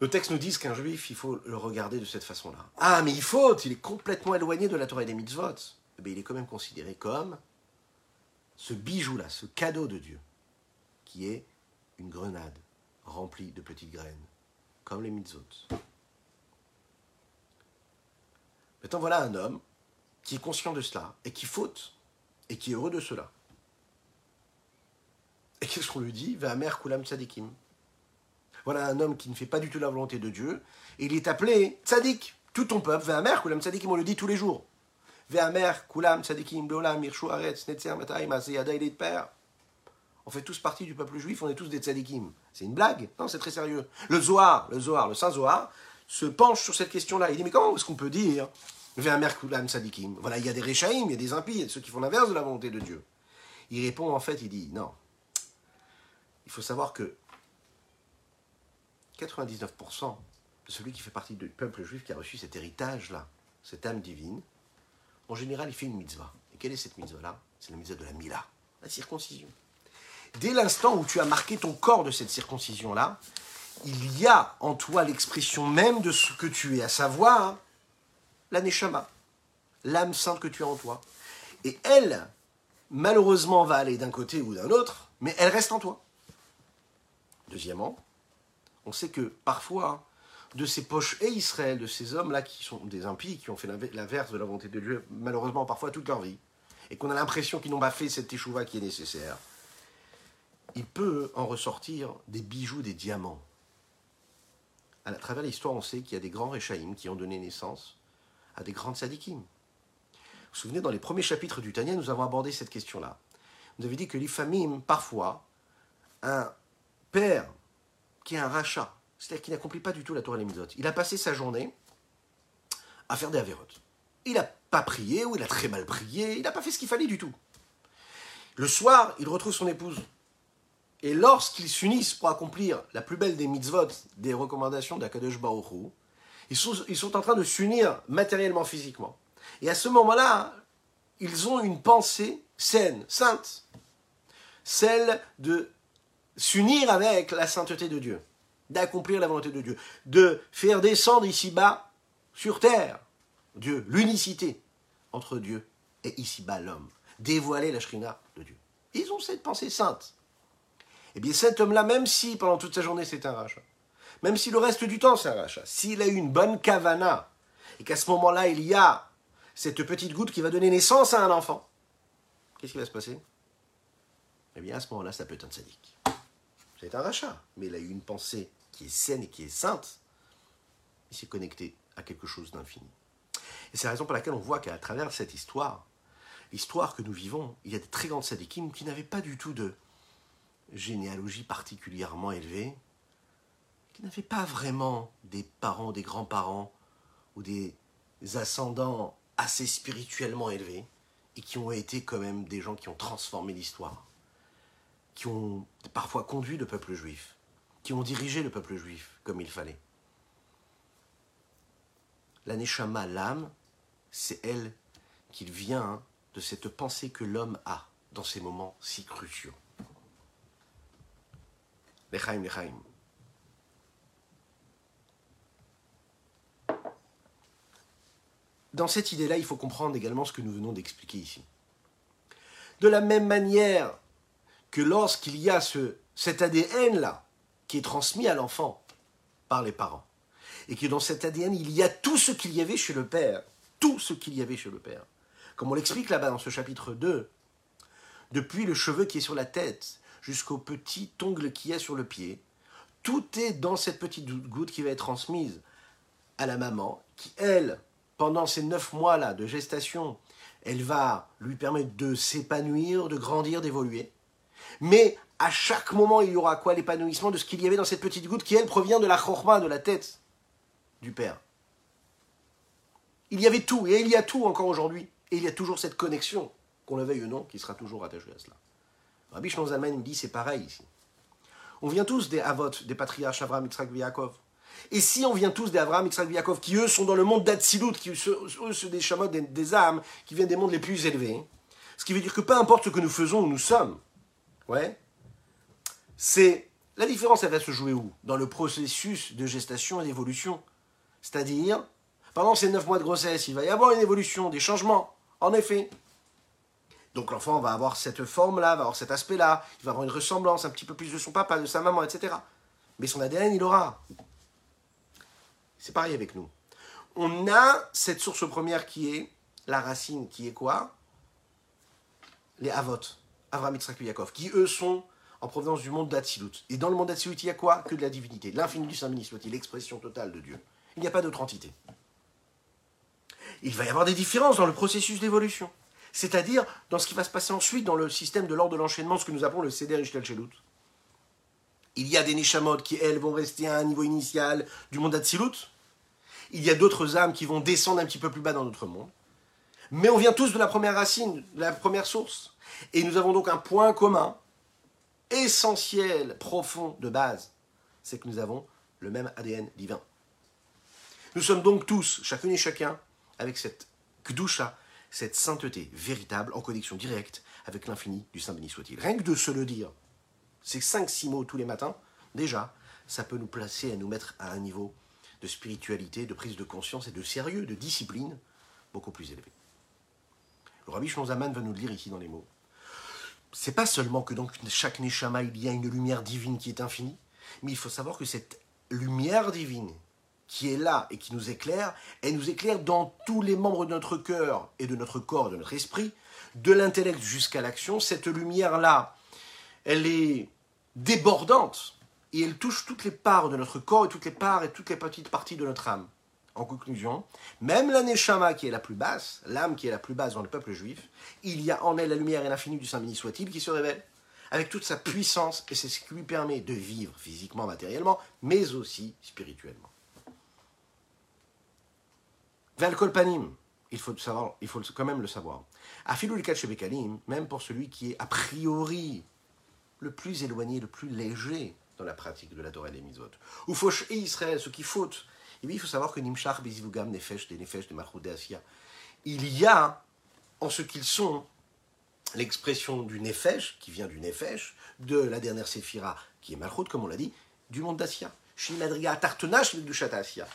Le texte nous dit qu'un juif, il faut le regarder de cette façon-là. Ah, mais il faut, il est complètement éloigné de la Torah et des mitzvot. Mais il est quand même considéré comme ce bijou-là, ce cadeau de Dieu, qui est une grenade remplie de petites graines, comme les mitzvot. Maintenant, voilà un homme qui est conscient de cela et qui faute et qui est heureux de cela. Et qu'est-ce qu'on lui dit? Mère kulam tzadikim. Voilà un homme qui ne fait pas du tout la volonté de Dieu et il est appelé tzadik. Tout ton peuple, mère kulam tzadikim, on le dit tous les jours. mère kulam tzadikim, mirshu aretz, netzer, matay, de père. On fait tous partie du peuple juif, on est tous des tzadikim. C'est une blague? Non, c'est très sérieux. Le Zohar, le Zohar, le Saint Zohar, se penche sur cette question-là. Il dit, mais comment est-ce qu'on peut dire Voilà, il y a des Réchaïm, il y a des impies, il y a ceux qui font l'inverse de la volonté de Dieu. Il répond en fait, il dit, non. Il faut savoir que 99% de celui qui fait partie du peuple juif qui a reçu cet héritage-là, cette âme divine, en général, il fait une mitzvah. Et quelle est cette mitzvah-là? C'est la mitzvah de la Mila, la circoncision. Dès l'instant où tu as marqué ton corps de cette circoncision-là, il y a en toi l'expression même de ce que tu es, à savoir la Neshama, l'âme sainte que tu as en toi. Et elle, malheureusement, va aller d'un côté ou d'un autre, mais elle reste en toi. Deuxièmement, on sait que parfois, de ces poches et Israël, de ces hommes-là qui sont des impies, qui ont fait l'inverse de la volonté de Dieu, malheureusement parfois toute leur vie, et qu'on a l'impression qu'ils n'ont pas fait cette échouva qui est nécessaire, il peut en ressortir des bijoux, des diamants à travers l'histoire, on sait qu'il y a des grands Réchaïm qui ont donné naissance à des grandes sadikim. Vous vous souvenez, dans les premiers chapitres du Tania, nous avons abordé cette question-là. Vous avez dit que familles, parfois, un père qui est un rachat, c'est-à-dire qui n'accomplit pas du tout la Torah et il a passé sa journée à faire des avérotes. Il n'a pas prié, ou il a très mal prié, il n'a pas fait ce qu'il fallait du tout. Le soir, il retrouve son épouse. Et lorsqu'ils s'unissent pour accomplir la plus belle des mitzvot, des recommandations d'Akadosh Baruch ils sont, ils sont en train de s'unir matériellement, physiquement. Et à ce moment-là, ils ont une pensée saine, sainte, celle de s'unir avec la sainteté de Dieu, d'accomplir la volonté de Dieu, de faire descendre ici-bas sur terre Dieu, l'unicité entre Dieu et ici-bas l'homme, dévoiler la shrina de Dieu. Ils ont cette pensée sainte. Eh bien cet homme-là, même si pendant toute sa journée c'est un rachat, même si le reste du temps c'est un rachat, s'il a eu une bonne kavana, et qu'à ce moment-là il y a cette petite goutte qui va donner naissance à un enfant, qu'est-ce qui va se passer? Eh bien à ce moment-là ça peut être un sadique. C'est un rachat, mais il a eu une pensée qui est saine et qui est sainte. Il s'est connecté à quelque chose d'infini. Et c'est la raison pour laquelle on voit qu'à travers cette histoire, l'histoire que nous vivons, il y a des très grandes sadikim qui n'avaient pas du tout de généalogie particulièrement élevée, qui n'avaient pas vraiment des parents, des grands-parents ou des ascendants assez spirituellement élevés, et qui ont été quand même des gens qui ont transformé l'histoire, qui ont parfois conduit le peuple juif, qui ont dirigé le peuple juif comme il fallait. La Neshama, l'âme, c'est elle qui vient de cette pensée que l'homme a dans ces moments si cruciaux. Dans cette idée-là, il faut comprendre également ce que nous venons d'expliquer ici. De la même manière que lorsqu'il y a ce, cet ADN-là qui est transmis à l'enfant par les parents, et que dans cet ADN, il y a tout ce qu'il y avait chez le Père, tout ce qu'il y avait chez le Père. Comme on l'explique là-bas dans ce chapitre 2, depuis le cheveu qui est sur la tête jusqu'au petit ongle qui est sur le pied, tout est dans cette petite goutte qui va être transmise à la maman, qui, elle, pendant ces neuf mois-là de gestation, elle va lui permettre de s'épanouir, de grandir, d'évoluer. Mais à chaque moment, il y aura quoi? L'épanouissement de ce qu'il y avait dans cette petite goutte qui, elle, provient de la chorma, de la tête du Père. Il y avait tout, et il y a tout encore aujourd'hui. Et il y a toujours cette connexion, qu'on le veuille ou non, qui sera toujours attachée à cela. Rabbi Shlomo me dit c'est pareil ici. On vient tous des Avot, des patriarches Avraham, Yitzhak, Yaakov. Et si on vient tous des Avraham, Yitzhak, Yaakov, qui eux sont dans le monde d'Atsilut, qui eux sont des chamots, des, âmes, qui viennent des mondes les plus élevés, ce qui veut dire que peu importe ce que nous faisons ou nous sommes, ouais, c'est la différence, elle va se jouer où? Dans le processus de gestation et d'évolution. C'est-à-dire, pendant ces neuf mois de grossesse, il va y avoir une évolution, des changements, en effet. Donc l'enfant va avoir cette forme-là, va avoir cet aspect-là, il va avoir une ressemblance un petit peu plus de son papa, de sa maman, etc. Mais son ADN, il aura. C'est pareil avec nous. On a cette source première qui est la racine, qui est quoi? Les Avot, Avraham, Yitzhak Yaakov, qui eux sont en provenance du monde d'Atsilut. Et dans le monde d'Atsilut, il y a quoi? Que de la divinité. L'infini du Saint-Béni soit-il, l'expression totale de Dieu. Il n'y a pas d'autre entité. Il va y avoir des différences dans le processus d'évolution. C'est-à-dire dans ce qui va se passer ensuite dans le système de l'ordre de l'enchaînement, ce que nous appelons le Seder Ishtel Shelut. Il y a des Neshamot qui, elles, vont rester à un niveau initial du monde d'Atsilut. Il y a d'autres âmes qui vont descendre un petit peu plus bas dans notre monde. Mais on vient tous de la première racine, de la première source. Et nous avons donc un point commun, essentiel, profond, de base. C'est que nous avons le même ADN divin. Nous sommes donc tous, chacune et chacun, avec cette kdusha, cette sainteté véritable, en connexion directe avec l'infini du Saint béni soit-il. Rien que de se le dire, ces 5-6 mots tous les matins, déjà, ça peut nous placer à nous mettre à un niveau de spiritualité, de prise de conscience et de sérieux, de discipline beaucoup plus élevé. Le Rabbi Zaman va nous le dire ici dans les mots. C'est pas seulement que dans chaque Neshama il y a une lumière divine qui est infinie, mais il faut savoir que cette lumière divine qui est là et qui nous éclaire, elle nous éclaire dans tous les membres de notre cœur et de notre corps, de notre esprit, de l'intellect jusqu'à l'action. Cette lumière-là, elle est débordante et elle touche toutes les parts de notre corps et toutes les parts et toutes les petites parties de notre âme. en conclusion, même la Neshama qui est la plus basse, l'âme qui est la plus basse dans le peuple juif, il y a en elle la lumière et l'infini du Saint béni soit-il qui se révèle, avec toute sa puissance, et c'est ce qui lui permet de vivre physiquement, matériellement, mais aussi spirituellement. Valkol panim, il faut, savoir, il faut quand même le savoir. Afilou Bekalim, même pour celui qui est a priori le plus éloigné, le plus léger dans la pratique de la Torah et des mitzvot. Ou Israël, ce qui faute. Et il faut savoir que Nimshach, Bezivugam, Nefesh, des Nefesh, des Asya, il y a en ce qu'ils sont l'expression du Nefesh, qui vient du Nefesh, de la dernière Séphira, qui est Malchut, comme on l'a dit, du monde d'Asya. Shimadriga Tartenash, du Asya.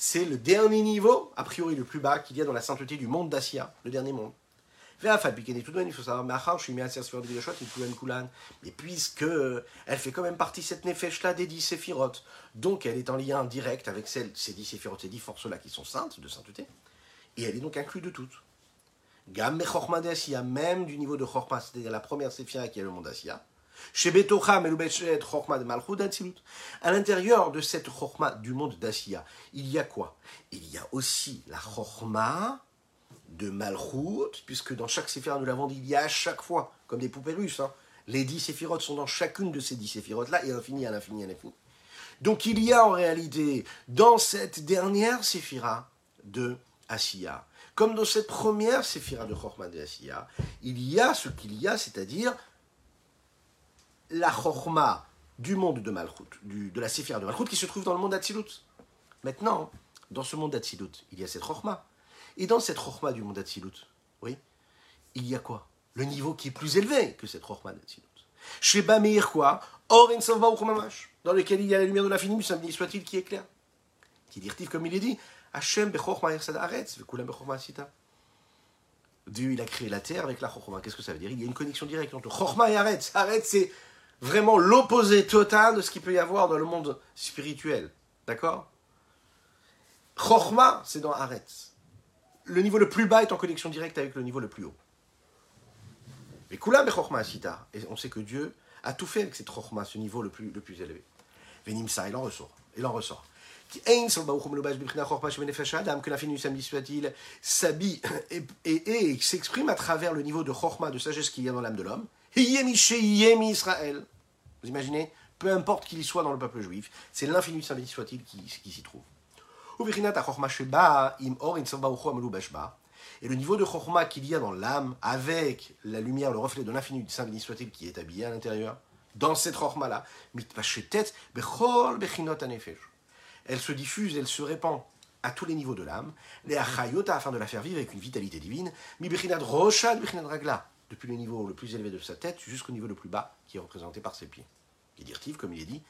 C'est le dernier niveau, a priori le plus bas, qu'il y a dans la sainteté du monde d'Asya, le dernier monde. Mais puisque elle fait quand même partie, cette nefesh-là, des dix séphirotes, donc elle est en lien direct avec celle, ces dix séphirotes, ces dix forces-là qui sont saintes, de sainteté, et elle est donc inclue de toutes. Gam même du niveau de Chorma, c'est-à-dire la première séphira qui est le monde d'Assia. À l'intérieur de cette Chorma du monde d'Assia, il y a quoi? Il y a aussi la Chorma de Malchut, puisque dans chaque séphira, nous l'avons dit, il y a à chaque fois, comme des poupées russes, hein, les dix séphirotes sont dans chacune de ces dix séphirotes-là, et infini à l'infini à l'infini. Donc il y a en réalité, dans cette dernière séphira de Asiya, comme dans cette première séphira de Chorma de Asiya, il y a ce qu'il y a, c'est-à-dire la Chorma du monde de Malchut, de la séphira de Malchut qui se trouve dans le monde d'Atsilut. Maintenant, dans ce monde d'Atsilut, il y a cette Chorma et dans cette Rochma du monde d'Atsilut, oui, il y a quoi? Le niveau qui est plus élevé que cette Rochma d'Atsilut. Chez Bameir quoi? Or dans lequel il y a la lumière de l'infini, samedi soit-il qui est clair. Qui dit comme il est dit, Hashem bechorma aretz, vekulam bechorma sita. Dieu, il a créé la terre avec la Chorma. Qu'est-ce que ça veut dire? Il y a une connexion directe entre Chorma et Aretz. Aretz, c'est vraiment l'opposé total de ce qu'il peut y avoir dans le monde spirituel. D'accord? Chorma, c'est dans Aretz le niveau le plus bas est en connexion directe avec le niveau le plus haut. Et Et on sait que Dieu a tout fait avec cette chorma, ce niveau le plus, le plus élevé. Venimsa, il en ressort. Il en ressort. Soit-il s'habille et, et, et s'exprime à travers le niveau de chorma, de sagesse qu'il y a dans l'âme de l'homme. Israël. Vous imaginez Peu importe qu'il y soit dans le peuple juif, c'est l'infini du samedi soit-il qui, s'y trouve. Et le niveau de chorma qu'il y a dans l'âme, avec la lumière, le reflet de l'infini du Saint béni soit-il qui est habillé à l'intérieur, dans cette chorma-là, elle se diffuse, elle se répand à tous les niveaux de l'âme, les achayota afin de la faire vivre avec une vitalité divine, depuis le niveau le plus élevé de sa tête jusqu'au niveau le plus bas qui est représenté par ses pieds. Dit comme il est dit,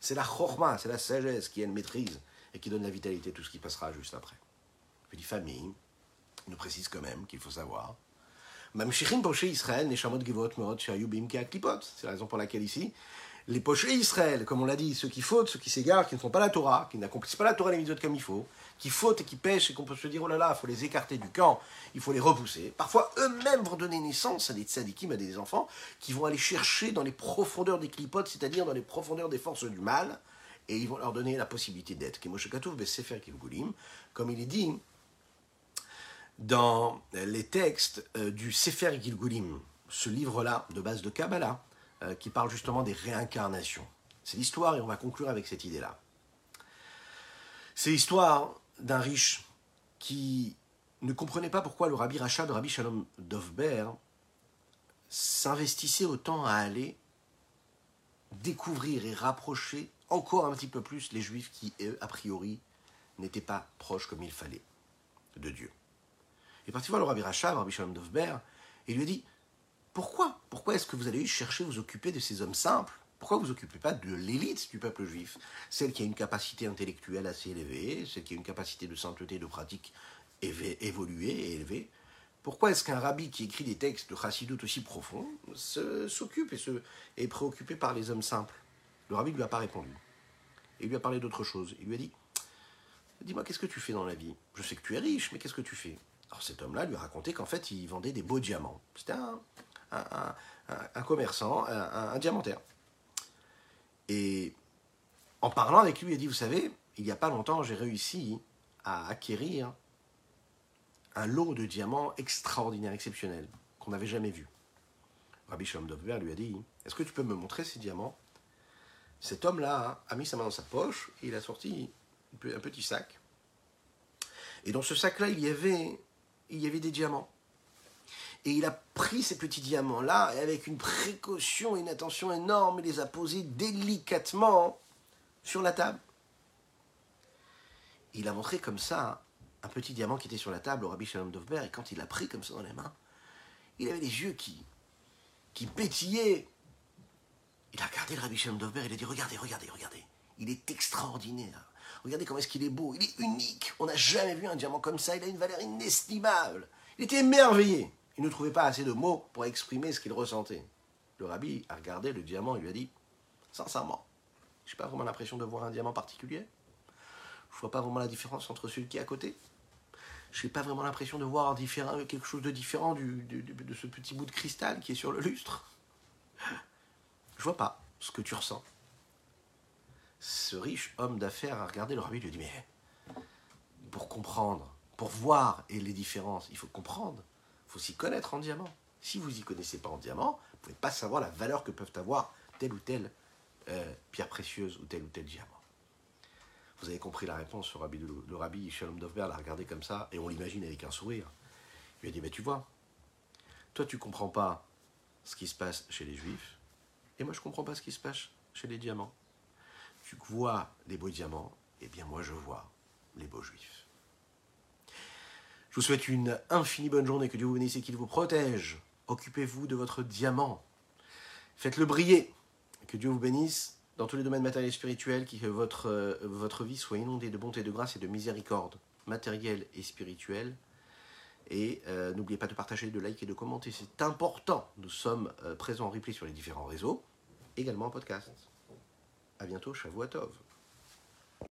c'est la chorma, c'est la sagesse qui une maîtrise et qui donne la vitalité à tout ce qui passera juste après. Puis famille, il nous précise quand même qu'il faut savoir. C'est la raison pour laquelle ici, les pochés Israël, comme on l'a dit, ceux qui fautent, ceux qui s'égarent, qui ne font pas la Torah, qui n'accomplissent pas la Torah les comme il faut, qui fautent et qui pêchent et qu'on peut se dire oh là là, il faut les écarter du camp, il faut les repousser. Parfois eux-mêmes vont donner naissance à des tzadikim, à des enfants qui vont aller chercher dans les profondeurs des clipotes, c'est-à-dire dans les profondeurs des forces du mal, et ils vont leur donner la possibilité d'être. Comme il est dit dans les textes euh, du Sefer Gilgulim, ce livre-là de base de Kabbalah, euh, qui parle justement des réincarnations. C'est l'histoire, et on va conclure avec cette idée-là. C'est l'histoire d'un riche qui ne comprenait pas pourquoi le rabbi Rachad, le rabbi Shalom Dovber, s'investissait autant à aller découvrir et rapprocher encore un petit peu plus les juifs qui, a priori, n'étaient pas proches comme il fallait de Dieu. Il est parti voir le rabbi Rachad, le rabbi Shalom Dovber, et lui a dit pourquoi? Pourquoi est-ce que vous allez chercher vous occuper de ces hommes simples? Pourquoi vous ne vous occupez pas de l'élite du peuple juif? Celle qui a une capacité intellectuelle assez élevée, celle qui a une capacité de sainteté, de pratique évoluée et élevée. Pourquoi est-ce qu'un rabbi qui écrit des textes de chassidoute aussi profonds s'occupe et se, est préoccupé par les hommes simples? Le rabbi ne lui a pas répondu. Il lui a parlé d'autre chose. Il lui a dit Dis-moi, qu'est-ce que tu fais dans la vie? Je sais que tu es riche, mais qu'est-ce que tu fais? Alors cet homme-là lui a raconté qu'en fait, il vendait des beaux diamants. C'était un, un, commerçant, un, diamantaire. Et en parlant avec lui, il a dit, vous savez, il n'y a pas longtemps, j'ai réussi à acquérir un lot de diamants extraordinaire, exceptionnel, qu'on n'avait jamais vu. Rabbi Shalom Dovber lui a dit Est-ce que tu peux me montrer ces diamants? Cet homme-là a mis sa main dans sa poche et il a sorti un petit sac. Et dans ce sac-là, il y avait, il y avait des diamants. Et il a pris ces petits diamants-là et avec une précaution et une attention énorme, il les a posés délicatement sur la table. Il a montré comme ça un petit diamant qui était sur la table au Rabbi Shalom Dovber et quand il l'a pris comme ça dans les mains, il avait les yeux qui, qui pétillaient. Il a regardé le Rabbi Shalom Dovber il a dit Regardez, regardez, regardez. Il est extraordinaire. Regardez comment est-ce qu'il est beau. Il est unique. On n'a jamais vu un diamant comme ça. Il a une valeur inestimable. Il était émerveillé. Il ne trouvait pas assez de mots pour exprimer ce qu'il ressentait. Le rabbi a regardé le diamant et lui a dit Sincèrement, je n'ai pas vraiment l'impression de voir un diamant particulier. Je ne vois pas vraiment la différence entre celui qui est à côté. Je n'ai pas vraiment l'impression de voir quelque chose de différent de ce petit bout de cristal qui est sur le lustre. Je vois pas ce que tu ressens. Ce riche homme d'affaires a regardé le rabbi et lui a dit Mais pour comprendre, pour voir et les différences, il faut comprendre. Faut s'y connaître en diamant. Si vous y connaissez pas en diamant, vous ne pouvez pas savoir la valeur que peuvent avoir telle ou telle euh, pierre précieuse ou tel ou tel diamant. Vous avez compris la réponse, le rabbi, le rabbi Shalom Dovber l'a regardé comme ça, et on l'imagine avec un sourire. Il lui a dit, mais tu vois, toi tu comprends pas ce qui se passe chez les juifs, et moi je comprends pas ce qui se passe chez les diamants. Tu vois les beaux diamants, et bien moi je vois les beaux juifs. Je vous souhaite une infinie bonne journée, que Dieu vous bénisse et qu'il vous protège. Occupez-vous de votre diamant. Faites-le briller. Que Dieu vous bénisse dans tous les domaines matériels et spirituels, que votre, euh, votre vie soit inondée de bonté, de grâce et de miséricorde matérielle et spirituelle. Et euh, n'oubliez pas de partager, de liker et de commenter, c'est important. Nous sommes euh, présents en replay sur les différents réseaux, également en podcast. A bientôt, Shavuatov.